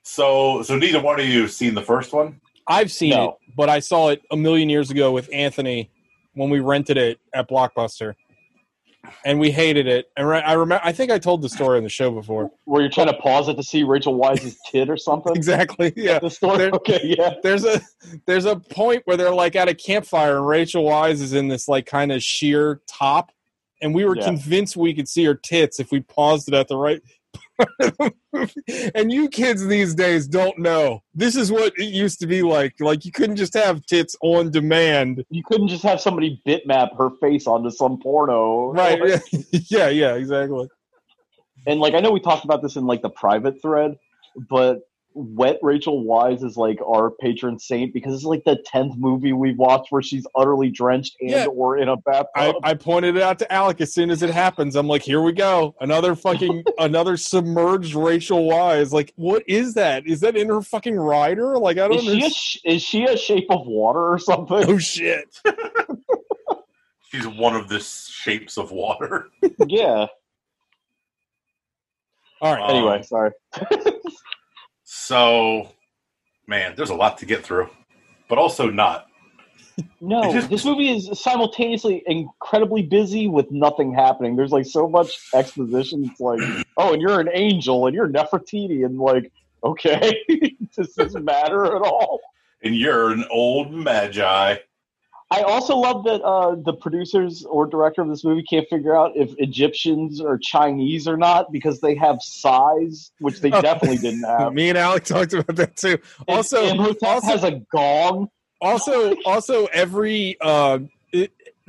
So, so neither one of you have seen the first one. I've seen No. it, but I saw it a million years ago with Anthony when we rented it at Blockbuster. and we hated it. And re- I remember, I think I told the story on the show before. Where you're trying to pause it to see Rachel Weisz's tit or something. [laughs] Exactly. Yeah. The story. There- Okay, yeah. There's a there's a point where they're like at a campfire and Rachel Weisz is in this like kind of sheer top, and we were Yeah. convinced we could see her tits if we paused it at the right part of the movie. And you kids these days don't know. This is what it used to be like. Like you couldn't just have tits on demand. You couldn't just have somebody bitmap her face onto some porno, Right. Like, [laughs] yeah, yeah, exactly. and like I know we talked about this in like the private thread, but Wet Rachel Weisz is like our patron saint because it's like the tenth movie we've watched where she's utterly drenched and Yeah. or in a bathtub. I, I pointed it out to Alec as soon as it happens. I'm like, here we go. Another fucking [laughs] another submerged Rachel Weisz. Like, what is that? Is that in her fucking rider? Like, I don't is she a know. sh- is she a shape of water or something? Oh shit. [laughs] She's one of the shapes of water. yeah. All right. Um, Anyway, sorry. [laughs] So, man, there's a lot to get through, but also not. No, just- this movie is simultaneously incredibly busy with nothing happening. There's like so much exposition. It's like, [clears throat] oh, and you're an angel, and you're Nefertiti, and like, okay, [laughs] does this matter at all? And you're an old magi. I also love that uh, the producers or director of this movie can't figure out if Egyptians are Chinese or not because they have size, which they Oh. definitely didn't [laughs] have. Me and Alec talked about that too. Also, Imhotep also, has a gong. also, also, every uh,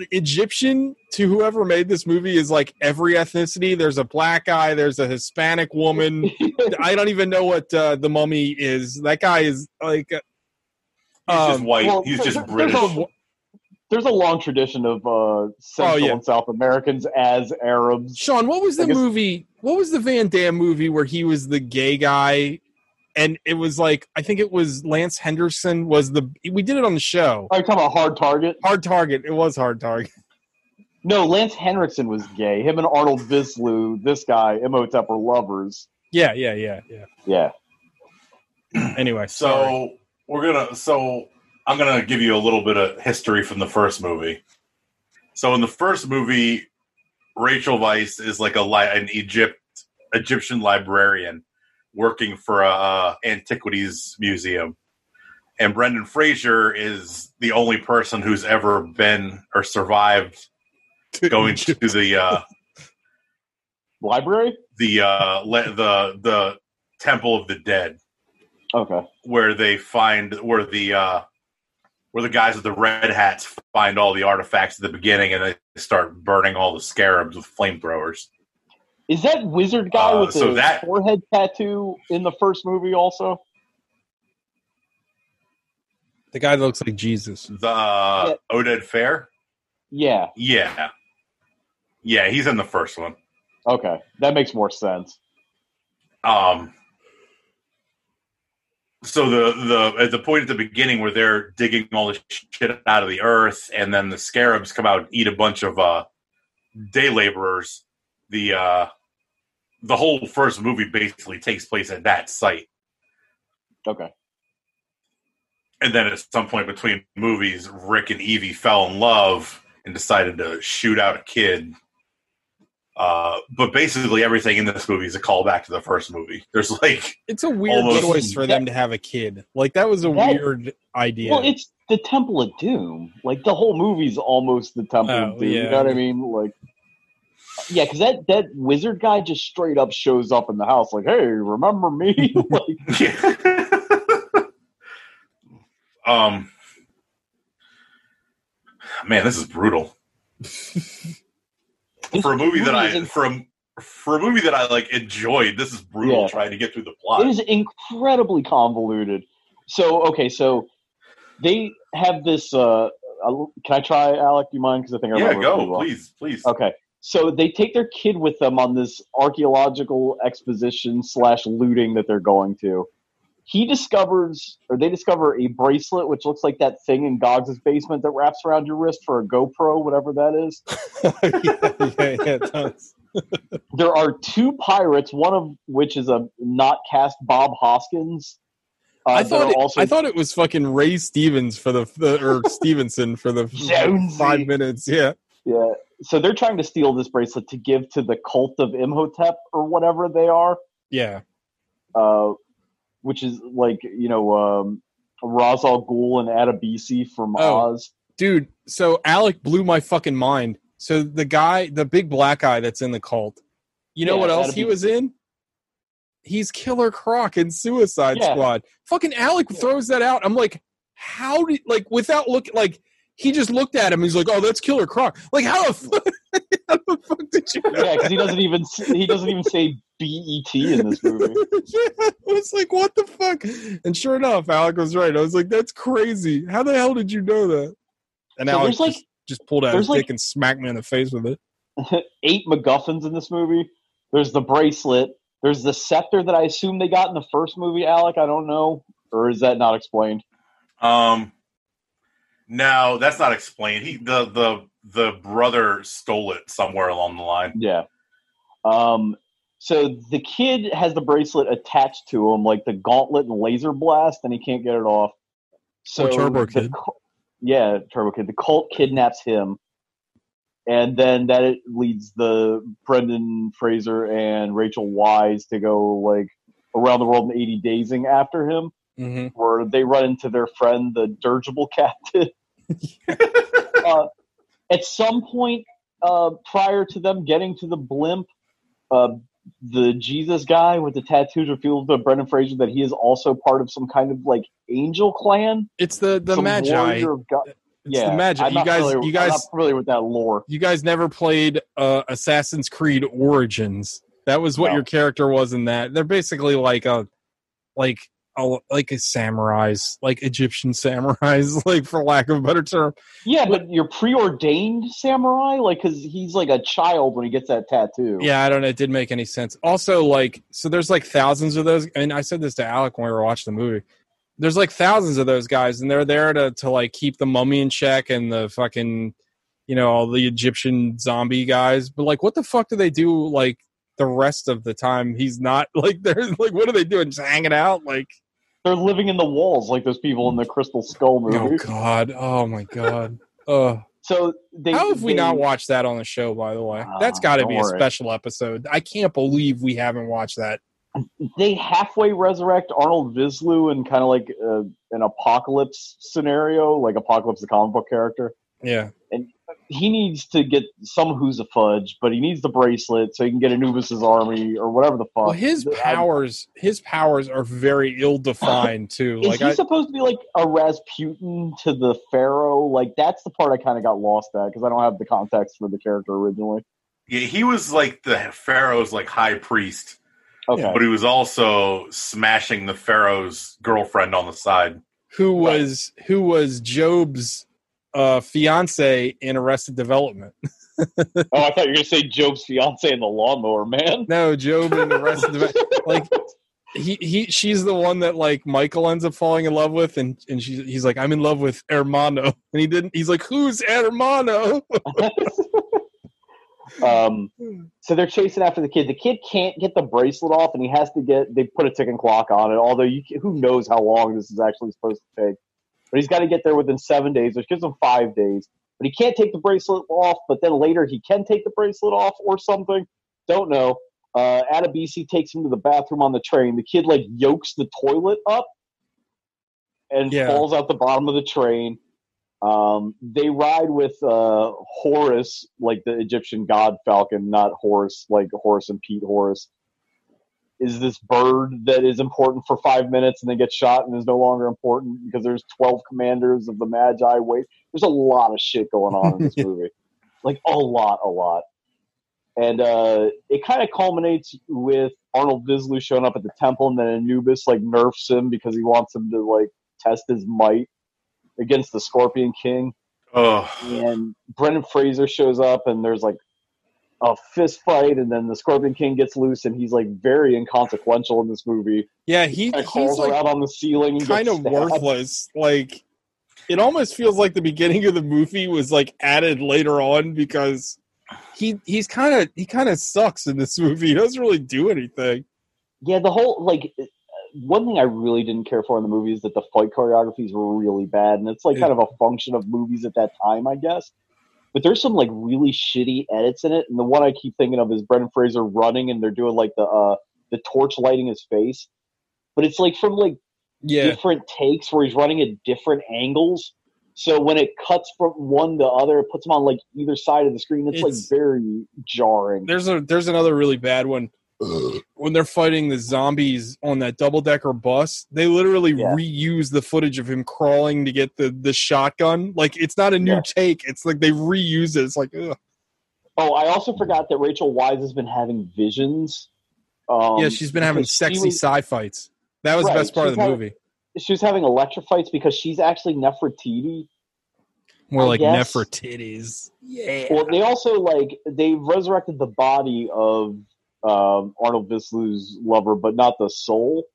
Egyptian to whoever made this movie is like every ethnicity. There's a black guy. There's a Hispanic woman. [laughs] I don't even know what uh, the mummy is. That guy is like. uh, He's just um, white. well, He's just British. a- There's a long tradition of uh, Central Oh, yeah. and South Americans as Arabs. Sean, what was the guess- movie? What was the Van Damme movie where he was the gay guy? And it was like I think it was Lance Henderson was the we did it on the show. Are you talking about Hard Target? Hard Target. It was Hard Target. No, Lance Henriksen was gay. Him and Arnold Vosloo, this guy, Imhotep, were lovers. Yeah, yeah, yeah, yeah. Yeah. Anyway, sorry. So we're gonna. So I'm gonna give you a little bit of history from the first movie. So in the first movie, Rachel Weisz is like a li- an Egypt Egyptian librarian working for a uh, antiquities museum, and Brendan Fraser is the only person who's ever been or survived going to the uh, Library? the uh, le- the the Temple of the Dead. Okay. where they find where the uh where the guys with the red hats find all the artifacts at the beginning and they start burning all the scarabs with flamethrowers. Is that wizard guy Uh, with so the that- forehead tattoo in the first movie also? the guy that looks like Jesus. The uh, Oded Fehr? Yeah. Yeah. Yeah, he's in the first one. Okay. That makes more sense. Um so the the at the point at the beginning where they're digging all the shit out of the earth and then the scarabs come out and eat a bunch of uh day laborers, the uh the whole first movie basically takes place at that site. Okay. And then at some point between movies, Rick and Evie fell in love and decided to shoot out a kid. Uh, but basically, everything in this movie is a callback to the first movie. [laughs] There's like, It's a weird Almost- choice for them to have a kid. Like that was a That- weird idea. Well, it's the Temple of Doom. Like the whole movie's almost the Temple Oh, of Doom. yeah. You know what I mean? Like, yeah, because that that wizard guy just straight up shows up in the house, like, "Hey, remember me?" [laughs] [laughs] like, um, man, this is brutal for a movie that I for a, for a movie that I like enjoyed. This is brutal Yeah. trying to get through the plot. It is incredibly convoluted. So, okay, so they have this. Uh, uh, can I try, Alec? Do you mind? Because I think I yeah, go well. please, please. Okay. So they take their kid with them on this archaeological exposition slash looting that they're going to. He discovers, or they discover a bracelet which looks like that thing in Goggs' basement that wraps around your wrist for a GoPro, whatever that is. [laughs] yeah, yeah, it does. [laughs] There are two pirates, one of which is a not cast Bob Hoskins. Uh, I thought it, also I thought it was fucking Ray Stevens for the, the or [laughs] Stevenson for the five minutes. Yeah, Yeah. So they're trying to steal this bracelet to give to the cult of Imhotep or whatever they are, Yeah. uh, which is like you know um, Ra's al Ghul and Adebisi from Oh. Oz. Dude, so Alec blew my fucking mind. So the guy, the big black guy that's in the cult, you know Yeah, what else he was in? He's Killer Croc in Suicide Yeah. Squad. Fucking Alec throws that out. I'm like, how did like without looking like he just looked at him. He's like, oh, that's Killer Croc. Like how the fuck, [laughs] how the fuck did you? Yeah, because he doesn't even he doesn't even say BET in this [laughs] movie. yeah, I was like, what the fuck? And sure enough, Alec was right. I was like, that's crazy. How the hell did you know that? And So Alec there's, like- just, just pulled out there's, his like- dick and smacked me in the face with it. [laughs] Eight MacGuffins in this movie. There's the bracelet. There's the scepter that I assume they got in the first movie. Alec, I don't know, or is that not explained? Um, no, that's not explained. He the the the brother stole it somewhere along the line. Yeah. Um. So the kid has the bracelet attached to him, like the gauntlet and laser blast, and he can't get it off. So Turbo the Kid. cu- yeah, Turbo Kid. The cult kidnaps him, and then that it leads the Brendan Fraser and Rachel Weisz to go like around the world in 80 dazing after him, hmm where they run into their friend, the dirigible [laughs] captain. [laughs] uh, at some point uh, prior to them getting to the blimp, uh, the Jesus guy with the tattoos reveals to Brendan Fraser that he is also part of some kind of like angel clan. It's the the some Magi. of God. It's yeah, the Magi. I'm You guys, familiar- you guys, not familiar with that lore. you guys never played uh, Assassin's Creed Origins. That was what No. your character was in that. They're basically like a like like a samurais, like Egyptian [laughs] samurais, like for lack of a better term. Yeah, but you're preordained samurai, like because he's like a child when he gets that tattoo. Yeah, I don't know. It didn't make any sense. Also, like, so there's like thousands of those. And I said this to Alec when we were watching the movie. There's like thousands of those guys, and they're there to to like keep the mummy in check and the fucking, you know, all the Egyptian zombie guys. But like, what the fuck do they do? Like the rest of the time, he's not [laughs] like they're like, what are they doing? Just hanging out? Like, they're living in the walls like those people in the Crystal Skull movie. oh god, oh my god. Uh, So they how have we not watched that on the show? By the way, Ah, that's got to be a worry. special episode. I can't believe we haven't watched that. they halfway resurrect Arnold Vosloo in kind of like uh, an apocalypse scenario, like Apocalypse, the comic book character. Yeah. He needs to get some who's a fudge, but he needs the bracelet so he can get Anubis's army or whatever the fuck. Well, his I- powers, his powers are very ill defined [laughs] too. Is Like, he I, supposed to be like a Rasputin to the Pharaoh? Like that's the part I kind of got lost at because I don't have the context for the character originally. Yeah, he was like the pharaoh's like high priest, Okay, but he was also smashing the pharaoh's girlfriend on the side. who Right. was who was Gob's uh, fiance in Arrested Development? [laughs] oh, I thought you were gonna say Jobe's fiance in the lawnmower man. No, Gob in Arrested Development. Like he he, she's the one that like Michael ends up falling in love with, and and she's he's like, I'm in love with Hermano, and he didn't. He's like, who's Hermano? [laughs] um, so they're chasing after the kid. The kid can't get the bracelet off, and he has to get. They put a ticking clock on it. Although you, who knows how long this is actually supposed to take? But he's got to get there within seven days, which gives him five days. But he can't take the bracelet off. But then later he can take the bracelet off or something. Don't know. Uh, Adebisi takes him to the bathroom on the train. The kid like yokes the toilet up and Yeah. falls out the bottom of the train. Um, they ride with uh, Horus, like the Egyptian god falcon, not Horus, like Horus and Pete Horus. Is this bird that is important for five minutes and then gets shot and is no longer important because there's 12 commanders of the Magi? Wait, there's a lot of shit going on in this [laughs] movie. Like, a lot, a lot. And uh, it kind of culminates with Arnold Vosloo showing up at the temple and then Anubis, like, nerfs him because he wants him to, like, test his might against the Scorpion King Oh, and Brendan Fraser shows up, and there's like a fist fight, and then the Scorpion King gets loose, and he's like very inconsequential in this movie. Yeah, he He he's like around on the ceiling, kind of stabbed. worthless. Like it almost feels like the beginning of the movie was like added later on because he he's kind of he kind of sucks in this movie. He doesn't really do anything. Yeah, the whole like one thing I really didn't care for in the movie is that the fight choreographies were really bad, and it's like Yeah. kind of a function of movies at that time, I guess. But there's some like really shitty edits in it. And the one I keep thinking of is Brendan Fraser running, and they're doing like the uh the torch lighting his face, but it's like from like Yeah, different takes where he's running at different angles. So when it cuts from one to other, it puts him on like either side of the screen. It's, It's- like very jarring. there's a there's another really bad one when they're fighting the zombies on that double decker bus. They literally Yeah. reuse the footage of him crawling to get the the shotgun. Like it's not a new Yeah. take. It's like they reuse it. It's like ugh. Oh, I also forgot that Rachel Weisz has been having visions. Um, yeah, she's been having sexy was- sci fights. That was the best part of the having- movie. She was having electrofights because she's actually Nefertiti. More I like guess- Nefertitties. Yeah. Well, they also like they resurrected the body of um, Arnold Vosloo's lover, but not the soul.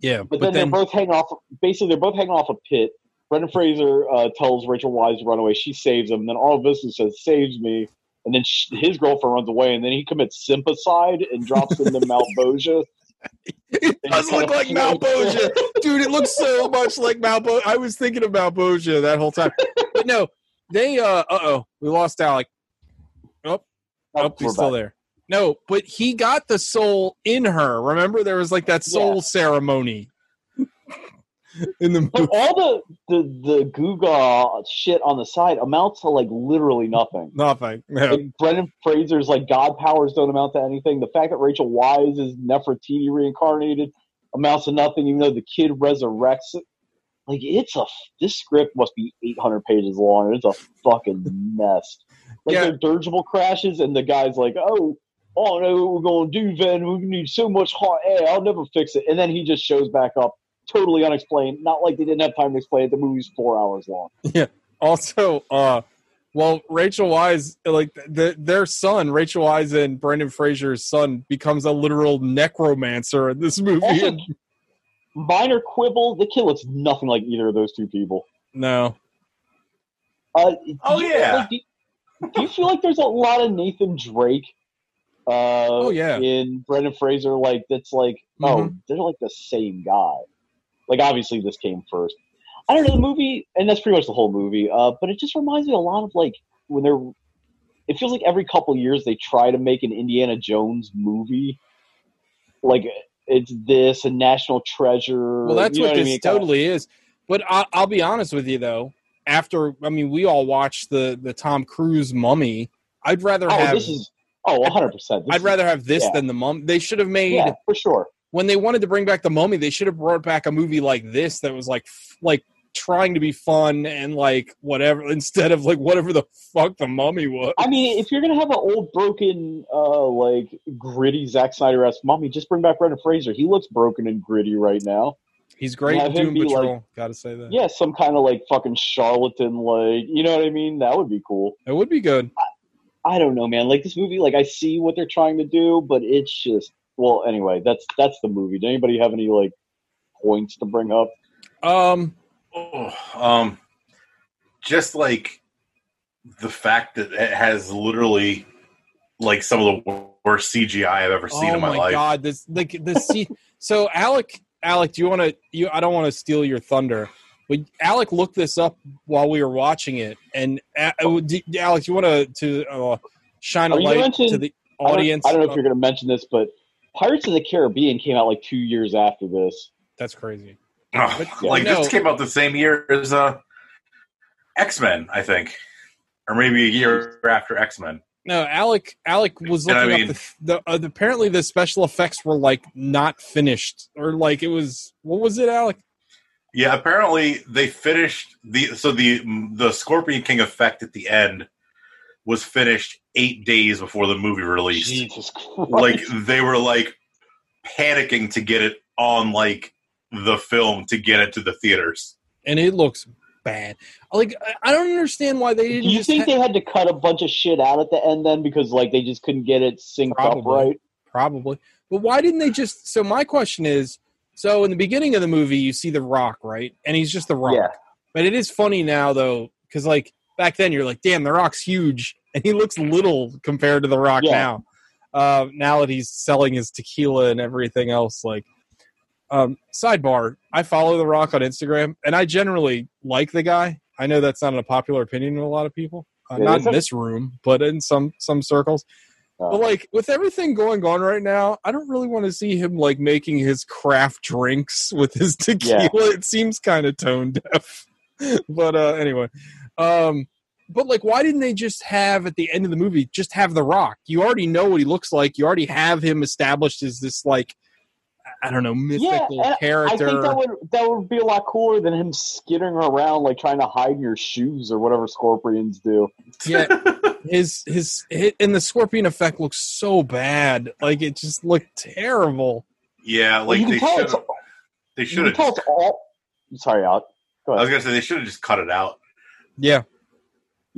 yeah, But, but, then, then, they're both hanging off. Basically, they're both hanging off a pit. Brendan Fraser uh, tells Rachel Weisz to run away. She saves him. Then Arnold Vosloo says, "Saves me." And then sh his girlfriend runs away, and then he commits sympicide and drops into [laughs] Mount Bosia. it does look like Malbosia. Dude, it looks so much like Malbosia. I was thinking of Malbosia that whole time. But no, they uh uh oh, we lost Alec. Oh, Oh, he's still there. No, but he got the soul in her. Remember, there was like that soul Yeah. ceremony in the But movie. all the the the Googa shit on the side amounts to like literally nothing. Nothing. Yeah. Like Brendan Fraser's like god powers don't amount to anything. The fact that Rachel Weisz is Nefertiti reincarnated amounts to nothing, even though the kid resurrects it. Like it's a this script must be 800 pages long. It's a fucking mess. Like Yeah. their dirigible crashes, and the guy's like, "Oh, I don't know what we're gonna do, Van. We need so much hot air. I'll never fix it." And then he just shows back up, totally unexplained. Not like they didn't have time to explain it. The movie's four hours long. [laughs] Yeah. Also, uh, well, Rachel Weisz, like the, their son, Rachel Weisz and Brendan Fraser's son, becomes a literal necromancer in this movie. Also, [laughs] minor quibble: the kid looks nothing like either of those two people. no, Uh, Oh, do you- yeah. like, do, do you feel like there's a lot of Nathan Drake? Uh, Oh, yeah. In Brendan Fraser, like that's like, oh, Mhm. they're like the same guy. Like obviously this came first. I don't know the movie, and that's pretty much the whole movie. Uh, but it just reminds me a lot of like when they're. It feels like every couple years they try to make an Indiana Jones movie. Like it's this and National Treasure. well, that's you know what I this mean? Kinda- totally is. But I, I'll be honest with you, though. After, I mean, we all watched the the Tom Cruise Mummy. I'd rather Oh, have. this is oh, 100. percent I'd rather have this yeah. than the Mum. They should have made yeah, for sure. when they wanted to bring back the Mummy. They should have brought back a movie like this that was like f- like trying to be fun and like whatever [laughs] instead of like whatever the fuck the Mummy was. I mean, if you're gonna have an old, broken, uh, like gritty Zack Snyder esque mummy, just bring back Brendan Fraser. He looks broken and gritty right now. He's great in Doom be like- Gotta say that. Yeah, some kind of like fucking charlatan, like you know what I mean? That would be cool. It would be good. I don't know, man. Like this movie, like I see what they're trying to do, but it's just well. Anyway, that's that's the movie. Does anybody have any like points to bring up? Um, Oh, um, just like the fact that it has literally like some of the worst CGI I've ever seen oh in my, my life. god, this like the see. [laughs] so Alec, Alec, do you want to? You, I don't want to steal your thunder, but Alec looked this up while we were watching it, and uh, uh, do- Alex, you want to to uh, shine a light to the I don't- audience? I don't, know if you're gonna mention this, but Pirates of the Caribbean came out like two years after this. That's crazy. Oh, But- like no. this came out the same year as uh, X Men, I think, or maybe a year after X Men. No, Alec. Alec was And I looking mean- up the, the uh, apparently the special effects were like not finished or like it was. What was it, Alec? Yeah, apparently they finished the so the the Scorpion King effect at the end was finished eight days before the movie released. Jesus Christ! Like they were like panicking to get it on like the film to get it to the theaters. And it looks bad. Like I- I don't understand why they didn't. Do you just think ha- they had to cut a bunch of shit out at the end then because like they just couldn't get it synced up right? Probably. But why didn't they just so my question is so in the beginning of the movie you see the rock, right? And he's just the rock. Yeah. But it is funny now though, because like back then you're like, damn, the rock's huge. [laughs] And he looks little compared to the rock Yeah. now. Uh, now that he's selling his tequila and everything else, like um, sidebar, I follow the rock on Instagram and I generally like the guy. I know that's not a popular opinion of a lot of people. Uh, not in this room, but in some some circles. Uh, But like with everything going on right now, I don't really want to see him like making his craft drinks with his [laughs] tequila. It seems kind of tone deaf. [laughs] but uh anyway, um but like why didn't they just have at the end of the movie just have the rock? You already know what he looks like. You already have him established as this like I don't know, mythical and I think that would that would be a lot cooler than him skittering around like trying to hide in your shoes or whatever scorpions do. yeah [laughs] his his hit and the scorpion effect looks so bad like it just looked terrible Yeah, like you they can tell should have. They should have. all. Sorry, Alec. Go I was gonna say they should have just cut it out. yeah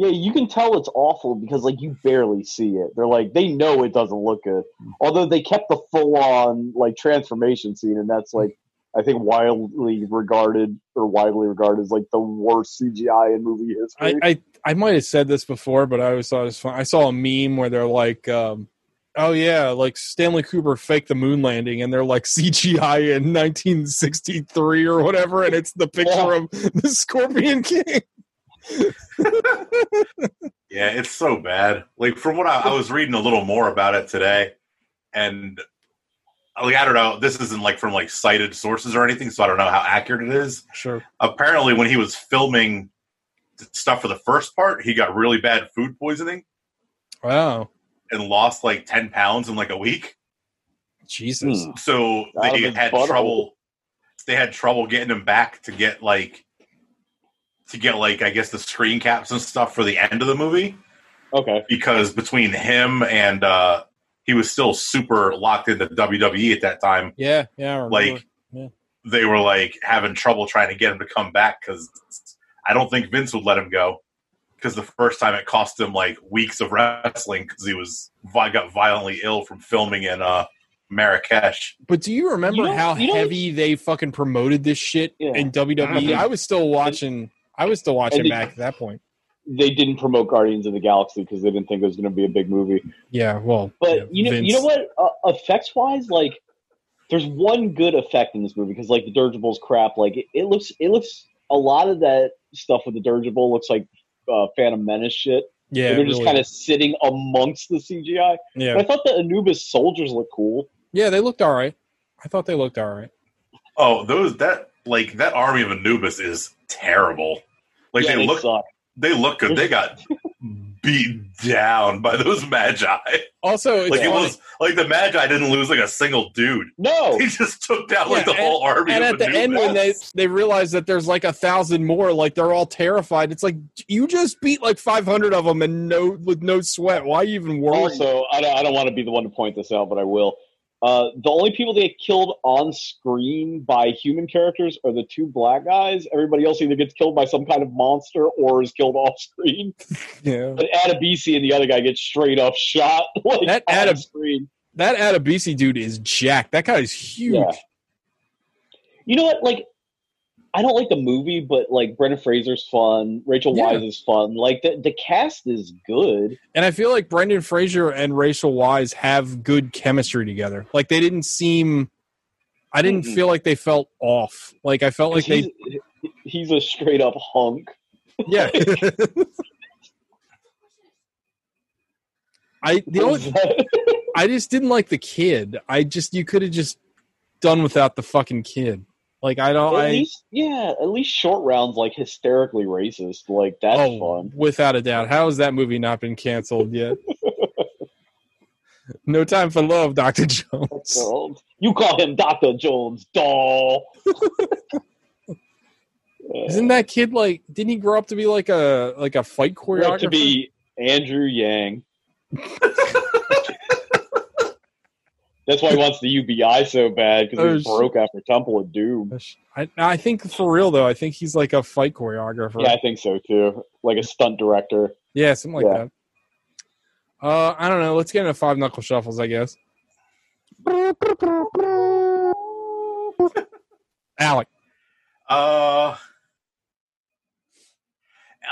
Yeah, you can tell it's awful because like you barely see it. They're like they know it doesn't look good. Although they kept the full on like transformation scene, and that's like I think wildly regarded or widely regarded as like the worst CGI in movie I, history. I I might have said this before, but I always thought it was fun. I saw a meme where they're like, um, "Oh yeah, like Stanley Kubrick faked the moon landing," and they're like CGI in 1963 or whatever, and it's the picture Yeah. of the Scorpion King. Yeah, it's so bad. Like from what I, I was reading a little more about it today, and like I don't know, this isn't like from like cited sources or anything, so I don't know how accurate it is. Sure. Apparently, when he was filming stuff for the first part, he got really bad food poisoning Wow. and lost like ten pounds in like a week. Jesus. Hmm. So Out of they had butthole. trouble. They had trouble getting him back to get like to get like I guess the screen caps and stuff for the end of the movie okay, because between him and uh he was still super locked into WWE at that time. Yeah. Yeah. I remember. Like Yeah. they were like having trouble trying to get him to come back because I don't think Vince would let him go because the first time it cost him like weeks of wrestling because he was got violently ill from filming in uh Marrakesh. But do you remember You how you heavy they fucking promoted this shit Yeah. in WWE? I was still watching. I was still watching And the- back at that point. they didn't promote Guardians of the Galaxy because they didn't think it was going to be a big movie. Yeah. Well. But yeah, you know, Vince- you know what? Uh, effects wise, like there's one good effect in this movie because like the dirigibles crap. Like it, it looks, it looks a lot of that stuff with the dirigible looks like uh, Phantom Menace shit. Yeah. they're just kind of sitting amongst the CGI. Yeah. But I thought the Anubis soldiers look cool. Yeah, they looked all right. I thought they looked all right. Oh, those that like that army of Anubis is terrible. Like yeah, they look suck. they look good. They got [laughs] beat down by those magi. Also, it's Like it was like the magi didn't lose like a single dude. No, [laughs] He just took down like Yeah, the whole army. and of at the end when they they realize that there's like a thousand more, like they're all terrified. It's like you just beat like 500 of them and no with no sweat. Why you even worry? Also, I don't, I don't want to be the one to point this out, but I will. Uh, the only people that get killed on screen by human characters are the two black guys. Everybody else either gets killed by some kind of monster or is killed off screen. [laughs] yeah, But Adebisi and the other guy get straight up shot [laughs] like That Adab- screen. that Adebisi dude is jacked. That guy is huge. Yeah. You know what? Like, I don't like the movie, but like Brendan Fraser's fun. Rachel Yeah. Weisz is fun. Like the the cast is good. And I feel like Brendan Fraser and Rachel Weisz have good chemistry together. Like they didn't seem. I didn't Mhm. feel like they felt off. Like I felt like he's, they. he's a straight up hunk. Yeah. [laughs] I the only I just didn't like the kid. I just you could have just done without the fucking kid. Like I don't. at I least, yeah, at least short rounds like hysterically racist. Like that's oh, fun. without a doubt. How has that movie not been canceled yet? [laughs] no time for love, Doctor Jones. You call him Doctor Jones, doll. [laughs] Isn't that kid like? Didn't he grow up to be like a like a fight Grew choreographer? up to be Andrew Yang? [laughs] That's why he wants the UBI so bad because Oh, he's broke after Temple of Doom. I, I think for real though, I think he's like a fight choreographer. Yeah, I think so too. Like a stunt director. Yeah, something like Yeah. that. Uh, I don't know. Let's get into five knuckle shuffles, I guess. [laughs] Alec, uh,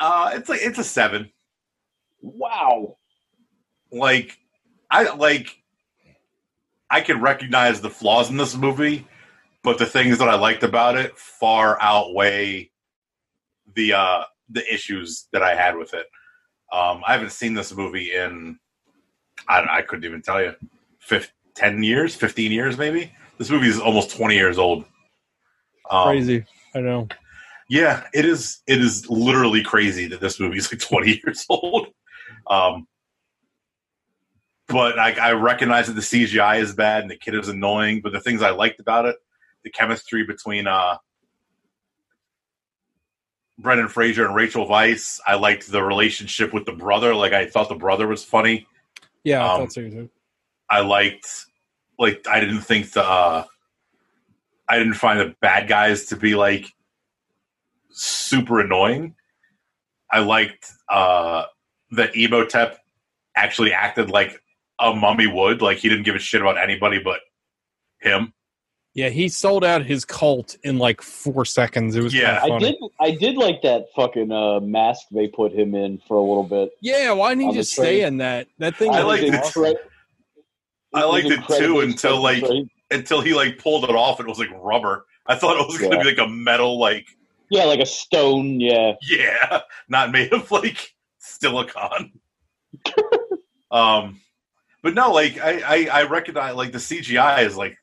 uh, it's like it's a seven. Wow. Like I like I can recognize the flaws in this movie, but the things that I liked about it far outweigh the uh the issues that I had with it. Um, I haven't seen this movie in I, I couldn't even tell you, fif 10 years, fifteen years, maybe. This movie is almost twenty years old. Um, Crazy. I know. Yeah, it is. It is literally crazy that this movie is like 20 [laughs] years old. Um, but I, I recognize that the CGI is bad and the kid is annoying. But the things I liked about it, the chemistry between uh, Brendan Fraser and Rachel Weisz, I liked the relationship with the brother. Like I thought the brother was funny. Yeah, I Um, thought so too. I liked like I didn't think the uh, I didn't find the bad guys to be like super annoying. I liked uh, that Imhotep actually acted like a mummy would, like he didn't give a shit about anybody but him. Yeah, he sold out his cult in like four seconds. It was Yeah. yeah. I did. I did like that fucking uh, mask they put him in for a little bit. Yeah, why didn't he just stay in that? That thing. I liked it. awesome. I liked it too until, like- Right? Until he like pulled it off, and it was like rubber. I thought it was gonna Yeah. be like a metal, like yeah, like a stone. Yeah, yeah, [laughs] not made of like silicon. [laughs] um, but no, like I, I, I recognize like the CGI is like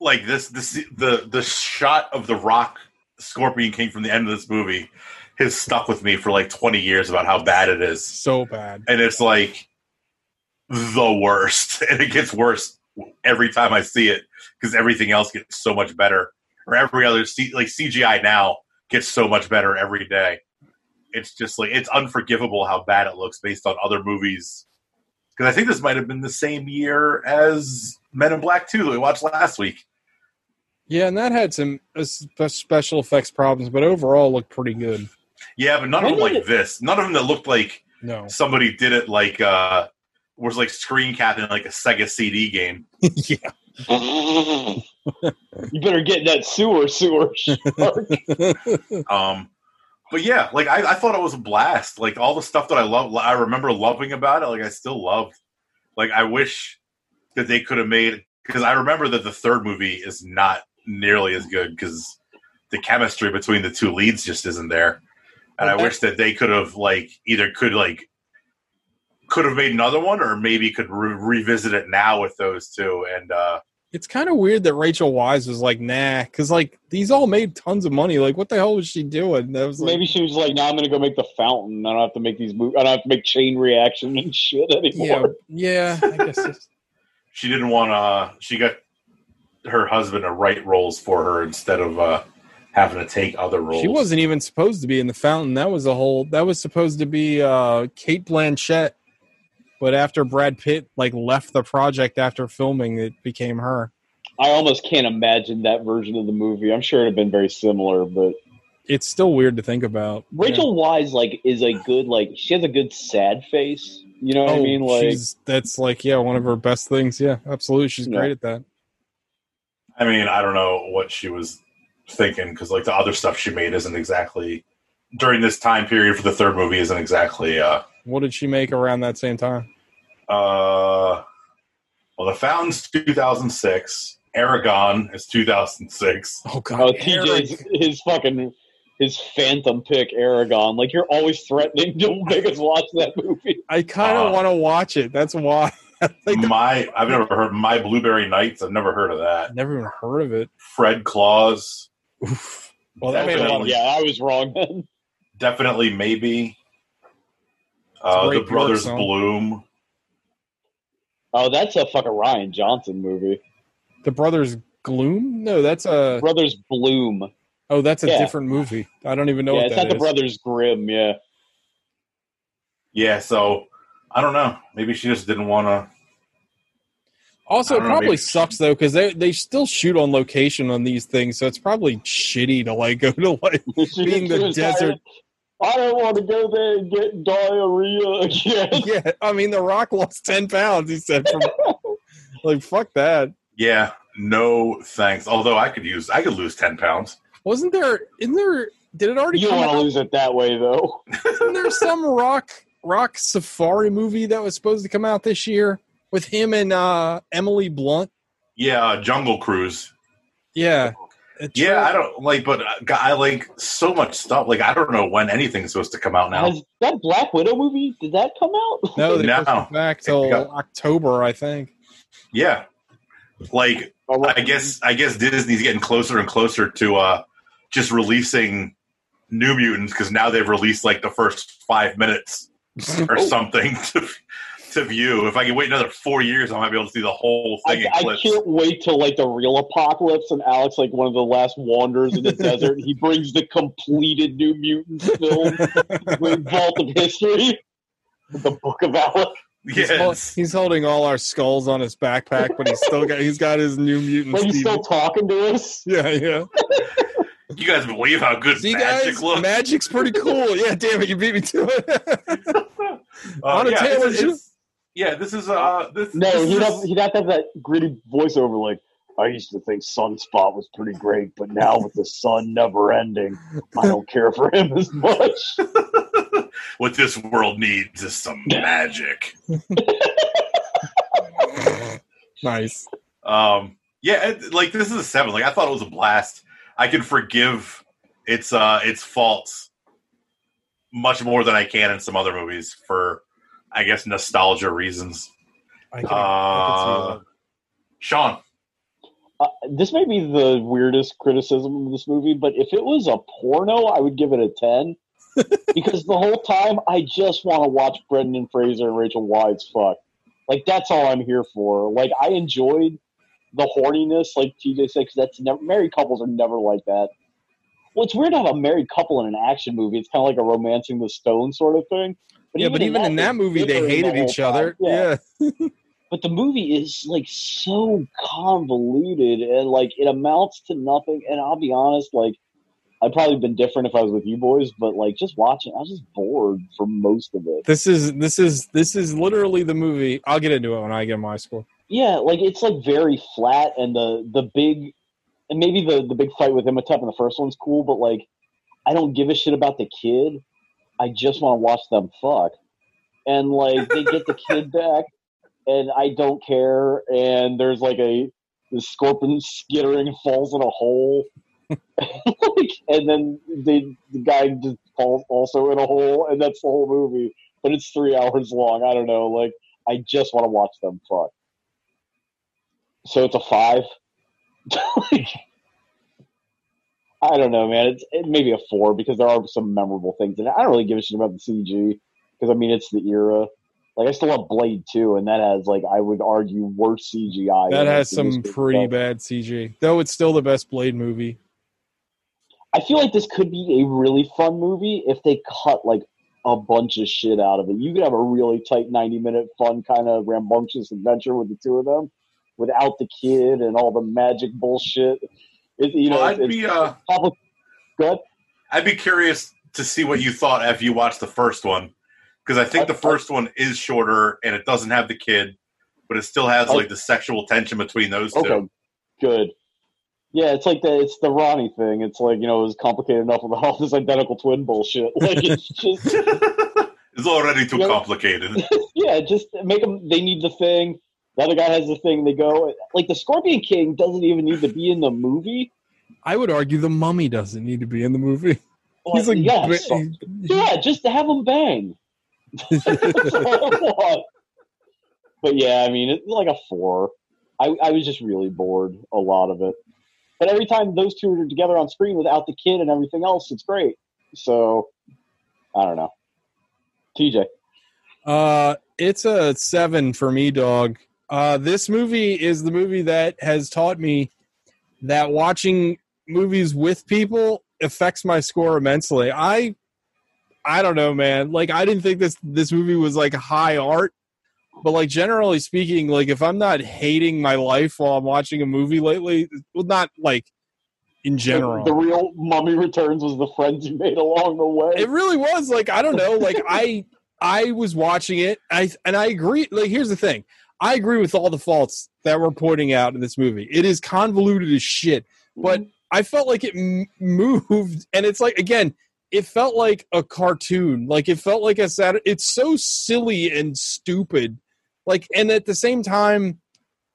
like this the C- the the shot of the Rock Scorpion King from the end of this movie has stuck with me for like twenty years about how bad it is, So bad. and it's like the worst, [laughs] and it gets worse every time I see it because everything else gets so much better, or every other C- like CGI now gets so much better every day. It's just like it's unforgivable how bad it looks based on other movies. Because I think this might have been the same year as Men in Black 2 that we watched last week. Yeah, and that had some uh, special effects problems, but overall looked pretty good. Yeah, but none of them like it- this. None of them that looked like No. somebody did it like uh was like screen capping like a Sega CD game. [laughs] yeah. [laughs] you better get in that sewer, sewer shark. [laughs] Um, but yeah, like I, I thought it was a blast. Like all the stuff that I love, I remember loving about it. Like I still loved. Like I wish that they could have made because I remember that the third movie is not nearly as good because the chemistry between the two leads just isn't there. And I wish that they could have like either could like could have made another one or maybe could re- revisit it now with those two. And uh It's kind of weird that Rachel Weisz was like, nah, because like these all made tons of money. Like, what the hell was she doing? That was like, Maybe she was like, "Now I'm going to go make the fountain. I don't have to make these. Mo- I don't have to make chain reaction and [laughs] shit anymore." yeah. I guess [laughs] she didn't want to. She got her husband to write roles for her instead of uh, having to take other roles. she wasn't even supposed to be in the fountain. That was a whole. That was supposed to be uh, Cate Blanchett, but after Brad Pitt like left the project after filming, it became her. I almost can't imagine that version of the movie. I'm sure it'd have been very similar, but It's still weird to think about. Rachel Weisz like is a good like she has a good sad face. You know Yeah. what I mean? Like Oh, she's that's like yeah, one of her best things. Yeah, absolutely. She's Yeah. great at that. I mean, I don't know what she was thinking because like the other stuff she made isn't exactly during this time period for the third movie isn't exactly. uh What did she make around that same time? uh Well, the Fountain's 2006. Eragon is 2006. Oh god, oh, TJ's Eric. his fucking his phantom pick Eragon. Like you're always threatening to make us watch that movie. [laughs] I kind of Uh, want to watch it. That's why. [laughs] like, my I've never heard My Blueberry Nights. I've never heard of that. never even heard of it. Fred Claus. Oof. Well, that made a lot of yeah, I was wrong then. Definitely maybe. A Uh, the Brothers song. Bloom. Oh, that's a fucking Rian Johnson movie. The Brothers Gloom? No, that's a. Brothers Bloom. Oh, that's a Yeah. different movie. I don't even know yeah, what it's that not the. Brothers Grimm. Yeah, Yeah, so I don't know. Maybe she just didn't want to. Also, it don't know, probably maybe- sucks though because they they still shoot on location on these things, so it's probably shitty to like go to like [laughs] being the desert. tired. I don't want to go there and get diarrhea again. [laughs] Yeah, I mean, The Rock lost ten pounds. He said, from, [laughs] like fuck that. Yeah, no thanks. Although I could use, I could lose ten pounds. Wasn't there? Isn't there? Did it already You don't want to lose it that way, though. Isn't there some [laughs] rock rock safari movie that was supposed to come out this year with him and uh Emily Blunt? Yeah, uh, Jungle Cruise. Yeah, a Yeah, I don't like, but uh, I like so much stuff. Like I don't know when anything's supposed to come out now. Has that Black Widow movie? Did that come out? No, they No. pushed back till got- October, I think. Yeah, like I guess I guess Disney's getting closer and closer to uh just releasing New Mutants because now they've released like the first five minutes [laughs] or Oh. something to to view. If I can wait another four years, I might be able to see the whole thing I, in I can't wait till like the real apocalypse and Alex like one of the last wanderers in the [laughs] desert. and He brings the completed New Mutants film, [laughs] the Vault of History, the Book of Alex. He's, hol- Yes. he's holding all our skulls on his backpack, but he's still got he's got his new mutant. Like he's Steve. still talking to us. yeah, yeah. You guys believe how good See, Magik guys, looks? Magik's pretty cool. Yeah, damn it, you beat me to it. [laughs] Uh, on a yeah, Taylor it's- it's- yeah, this is uh this. No, this he'd is- have, he'd have to have that gritty voiceover like, I used to think Sunspot was pretty great, but now with the sun never ending, I don't care for him as [laughs] much. [laughs] what this world needs is some [laughs] magic. nice. Um, yeah, it, like this is a seven. Like I thought it was a blast. I can forgive its uh its faults much more than I can in some other movies for, I guess, nostalgia reasons. I can, I Uh, can Sean, Uh, this may be the weirdest criticism of this movie, but if it was a porno, I would give it a 10. [laughs] because the whole time, I just want to watch Brendan Fraser and Rachel Weisz fuck. Like, that's all I'm here for. Like, I enjoyed the horniness, like TJ said, 'cause that's never, married couples are never like that. Well, it's weird to have a married couple in an action movie. It's kind of like a romancing the stone sort of thing. that. Yeah, but even in that movie, they the hated each other. time. Yeah. [laughs] but the movie is like so convoluted and like it amounts to nothing and i'll be honest like i'd probably been different if i was with you boys but like just watching i was just bored for most of it This is this is this is literally the movie. I'll get into it when I get my score. yeah like it's like very flat and the the big and maybe the the big fight with imhotep in the first one's cool but like i don't give a shit about the kid. I just want to watch them fuck. And like they get the kid [laughs] back and i don't care and there's like a the scorpion skittering falls in a hole. [laughs] Like, and then they, the guy just falls also in a hole and that's the whole movie. But it's three hours long. I don't know. Like i just want to watch them fuck. So it's a five. [laughs] I don't know, man. It's it maybe a four because there are some memorable things, and I don't really give a shit about the CG because I mean it's the era. Like I still love Blade too, and that has like I would argue worse CGI. That has some pretty stuff. bad CG, though. It's still the best Blade movie. I feel like this could be a really fun movie if they cut like a bunch of shit out of it. You could have a really tight ninety minute fun kind of rambunctious adventure with the two of them, without the kid and all the magic bullshit. It, you know, well, it's, I'd be uh. Good. I'd be curious to see what you thought after you watched the first one, because I think the first one is shorter and it doesn't have the kid, but it still has like the sexual tension between those two. Good. Yeah, it's like the it's the Ronnie thing. It's like you know it was complicated enough with all this identical twin bullshit. [laughs] Like it's just [laughs] it's already too Yeah. complicated. [laughs] yeah, just make them. They need the thing. The other guy has the thing. They go like the Scorpion King doesn't even need to be in the movie. I would argue the Mummy doesn't need to be in the movie. He's like, yeah, so- yeah, just to have them bang. That's all I want. But yeah, I mean, it's like a four. I, I was just really bored a lot of it. But every time those two are together on screen without the kid and everything else, it's great. So I don't know. TJ, Uh, it's a seven for me, dog. Uh, this movie is the movie that has taught me that watching movies with people affects my score immensely. I, I don't know, man. Like, I didn't think this this movie was like high art, but like generally speaking, like if I'm not hating my life while I'm watching a movie lately, well, not like in general. the, the real Mummy Returns was the friends you made along the way. It really was like I don't know, like I I was watching it, I and I agree. Like here's the thing, I agree with all the faults that we're pointing out in this movie. It is convoluted as shit, but mhm. I felt like it m- moved, and it's like again, it felt like a cartoon. Like it felt like a Saturday. It's so silly and stupid. Like and at the same time,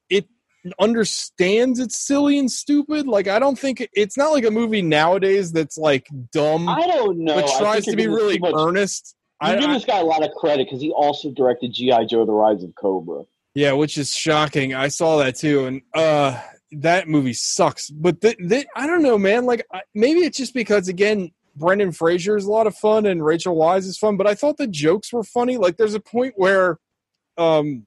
it understands it's silly and stupid. Like I don't think it's not like a movie nowadays that's like dumb I don't know. but tries to be really much- earnest. You I, give this guy a lot of credit because he also directed GI Joe: The Rise of Cobra. Yeah, which is shocking. I saw that too, and uh, that movie sucks. But th- th- I don't know, man. Like I, maybe it's just because again, Brendan Fraser is a lot of fun and Rachel Weisz is fun. But I thought the jokes were funny. Like there's a point where, um,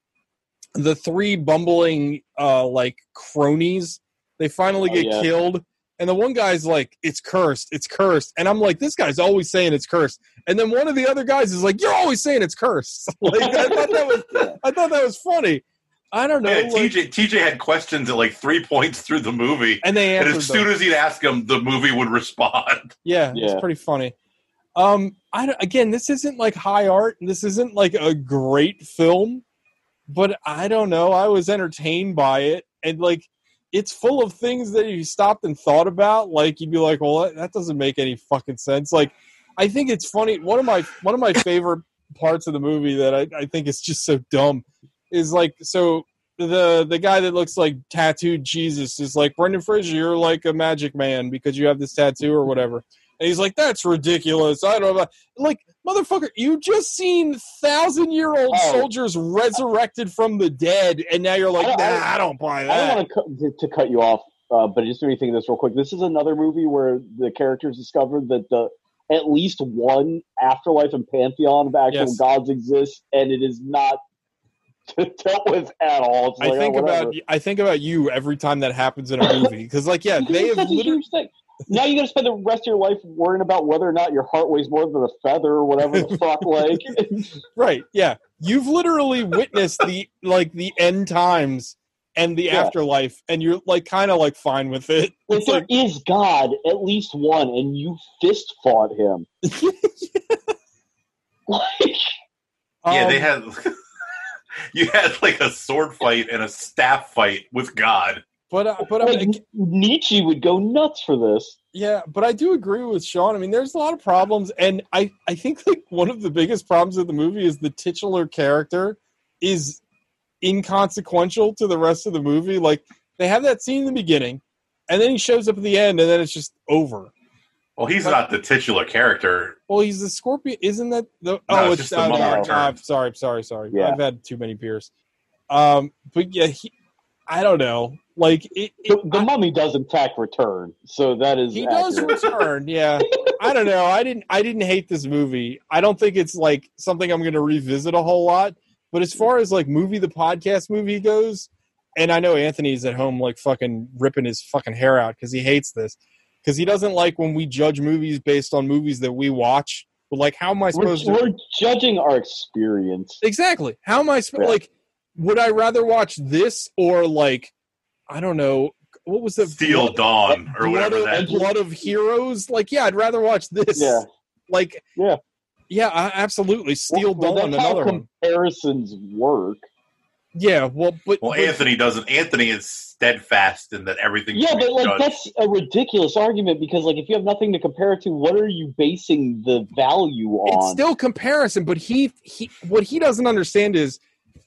the three bumbling uh like cronies they finally Oh, get yeah. killed. And the one guy's like, "It's cursed, it's cursed," and I'm like, "This guy's always saying it's cursed." And then one of the other guys is like, "You're always saying it's cursed." [laughs] like I thought that was, I thought that was funny. I don't know. Yeah, like- TJ TJ had questions at like three points through the movie, and they and answered as them. soon as he'd ask them, the movie would respond. Yeah, [laughs] Yeah. it's pretty funny. Um, I don't- again, this isn't like high art. This isn't like a great film, but I don't know. I was entertained by it, and like, it's full of things that you stopped and thought about. Like, you'd be like, "Well, that, doesn't make any fucking sense." Like, I think it's funny. One of my one of my [laughs] favorite parts of the movie that I, I think is just so dumb is like so the the guy that looks like tattooed Jesus is like Brendan Fraser, you're like a magic man because you have this tattoo or whatever. And he's like, that's ridiculous. I don't know. Like, motherfucker, you just seen thousand year old Oh. soldiers resurrected from the dead, and now you're like, I- I- nah, I don't buy that. I don't want to, cut, to, to cut you off, uh, but just me think of this real quick. This is another movie where the characters discovered that the at least one afterlife and pantheon of actual Yes. gods exists, and it is not [laughs] to dealt with at all. It's I like, think oh, about I think about you every time that happens in a movie because, like, yeah, they have literally. Now you got to spend the rest of your life worrying about whether or not your heart weighs more than a feather or whatever the fuck. Like, [laughs] right, yeah, you've literally witnessed the like the end times and the Yeah. afterlife, and you're like kind of like fine with it. like It's there like, is God, at least one, and you fist fought him. [laughs] like, yeah, they um, had. [laughs] you had like a sword fight and a staff fight with God. But uh, but I mean, Nietzsche would go nuts for this. Yeah, but I do agree with Sean. I mean, there's a lot of problems, and I I think like one of the biggest problems of the movie is the titular character is inconsequential to the rest of the movie. Like they have that scene in the beginning, and then he shows up at the end, and then it's just over. Well, he's But- not the titular character. Well, he's the scorpion, isn't that the? No, oh, it's it's, just the uh, mummy no, return. uh, sorry, sorry, sorry. Yeah. I've had too many beers. Um, but yeah, he, I don't know. Like it, The, it- the mummy does in fact return, so that is he does return [laughs] yeah i don't know i didn't i didn't hate this movie i don't think it's like something i'm gonna revisit a whole lot but as far as like movie the podcast movie goes and i know anthony's at home like fucking ripping his fucking hair out because he hates this because he doesn't like when we judge movies based on movies that we watch but like how am i We're, supposed to we're judging our experience. Exactly. How am I supposed Yeah. like? Would I rather watch this or like, I don't know, what was the Steel Blood- Dawn or Blood whatever of, that. Blood of Heroes? Like, yeah, I'd rather watch this. Yeah. Like, Yeah. yeah, I, absolutely. Steel Well, Dawn, that's how another one. comparisons work. Yeah, well, but, Well, but- Anthony doesn't. Anthony is steadfast in that everything. Yeah, but like judged. that's a ridiculous argument because like if you have nothing to compare it to, what are you basing the value on? it's on? still comparison. But he, he, what he doesn't understand is,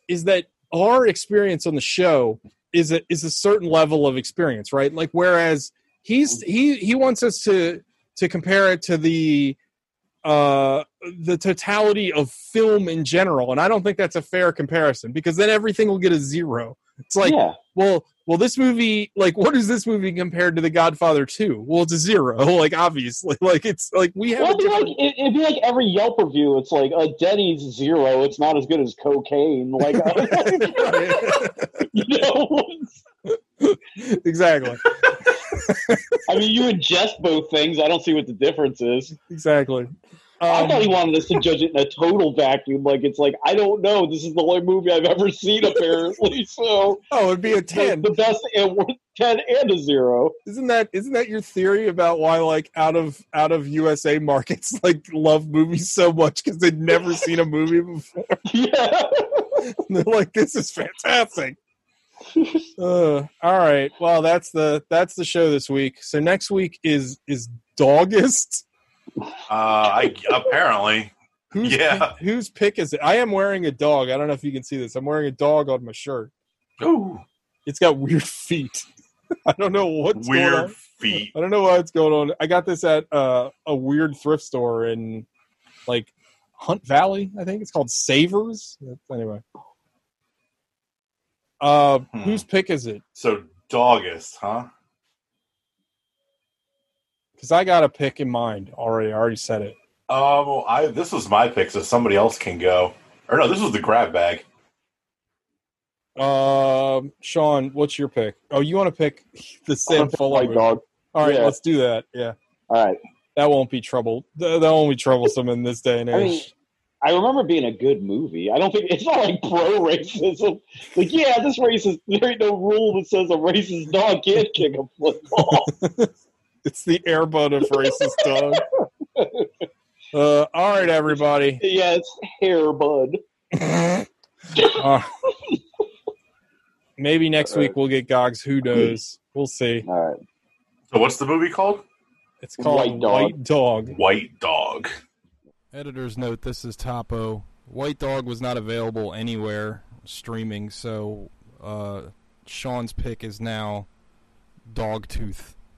is that our experience on the show is a is a certain level of experience, right? Like, whereas he's he he wants us to to compare it to the uh the totality of film in general and i don't think that's a fair comparison because then everything will get a zero it's like yeah, well well this movie like what is this movie compared to the godfather 2 well it's a zero [laughs] like obviously [laughs] like it's like we have well, it'd be like it, it'd be like every Yelp review. It's like a Denny's zero. It's not as good as cocaine. Like uh, [laughs] you know, exactly I mean, you ingest both things. I don't see what the difference is. exactly I um, thought he wanted us to [laughs] judge it in a total vacuum. Like it's like I don't know. This is the only movie I've ever seen, [laughs] apparently. So oh it'd be a 10 the best and ten and a zero. isn't that isn't that your theory about why like out of out of usa markets [laughs] like love movies so much because they'd never seen a movie before Yeah. they're like this is fantastic uh, all right well that's the that's the show this week so next week is is dogist uh, I apparently. [laughs] whose Yeah. pick, whose pick is it i am wearing a dog i don't know if you can see this i'm wearing a dog on my shirt Ooh. It's got weird feet. [laughs] I don't know what's going Weird on. feet. I don't know what's going on. I got this at uh, a weird thrift store in like Hunt Valley. I think it's called Savers. Anyway, uh, Hmm. whose pick is it? So August, huh? Because I got a pick in mind already. I already said it. Um, well, I this was my pick, so somebody else can go. Or no, this was the grab bag. Um, Sean, what's your pick? Oh, you want to pick the Sam Fuller White dog. All right, Yeah. let's do that. Yeah, All right. that won't be trouble. That, that won't be troublesome in this day and age. I mean, I remember being a good movie. I don't think it's not like pro racism. Like, yeah, this racist. There ain't no rule that says a racist dog can't kick a football. [laughs] it's the airbud of racist dog. Uh, all right, everybody. yeah, it's hair. Uh, [laughs] maybe next week we'll get Gogs. Who knows? We'll see. All right. So what's the movie called? It's called White Dog. White Dog. White Dog. Editor's note: This is Topo. White Dog was not available anywhere streaming, so uh, Sean's pick is now Dogtooth.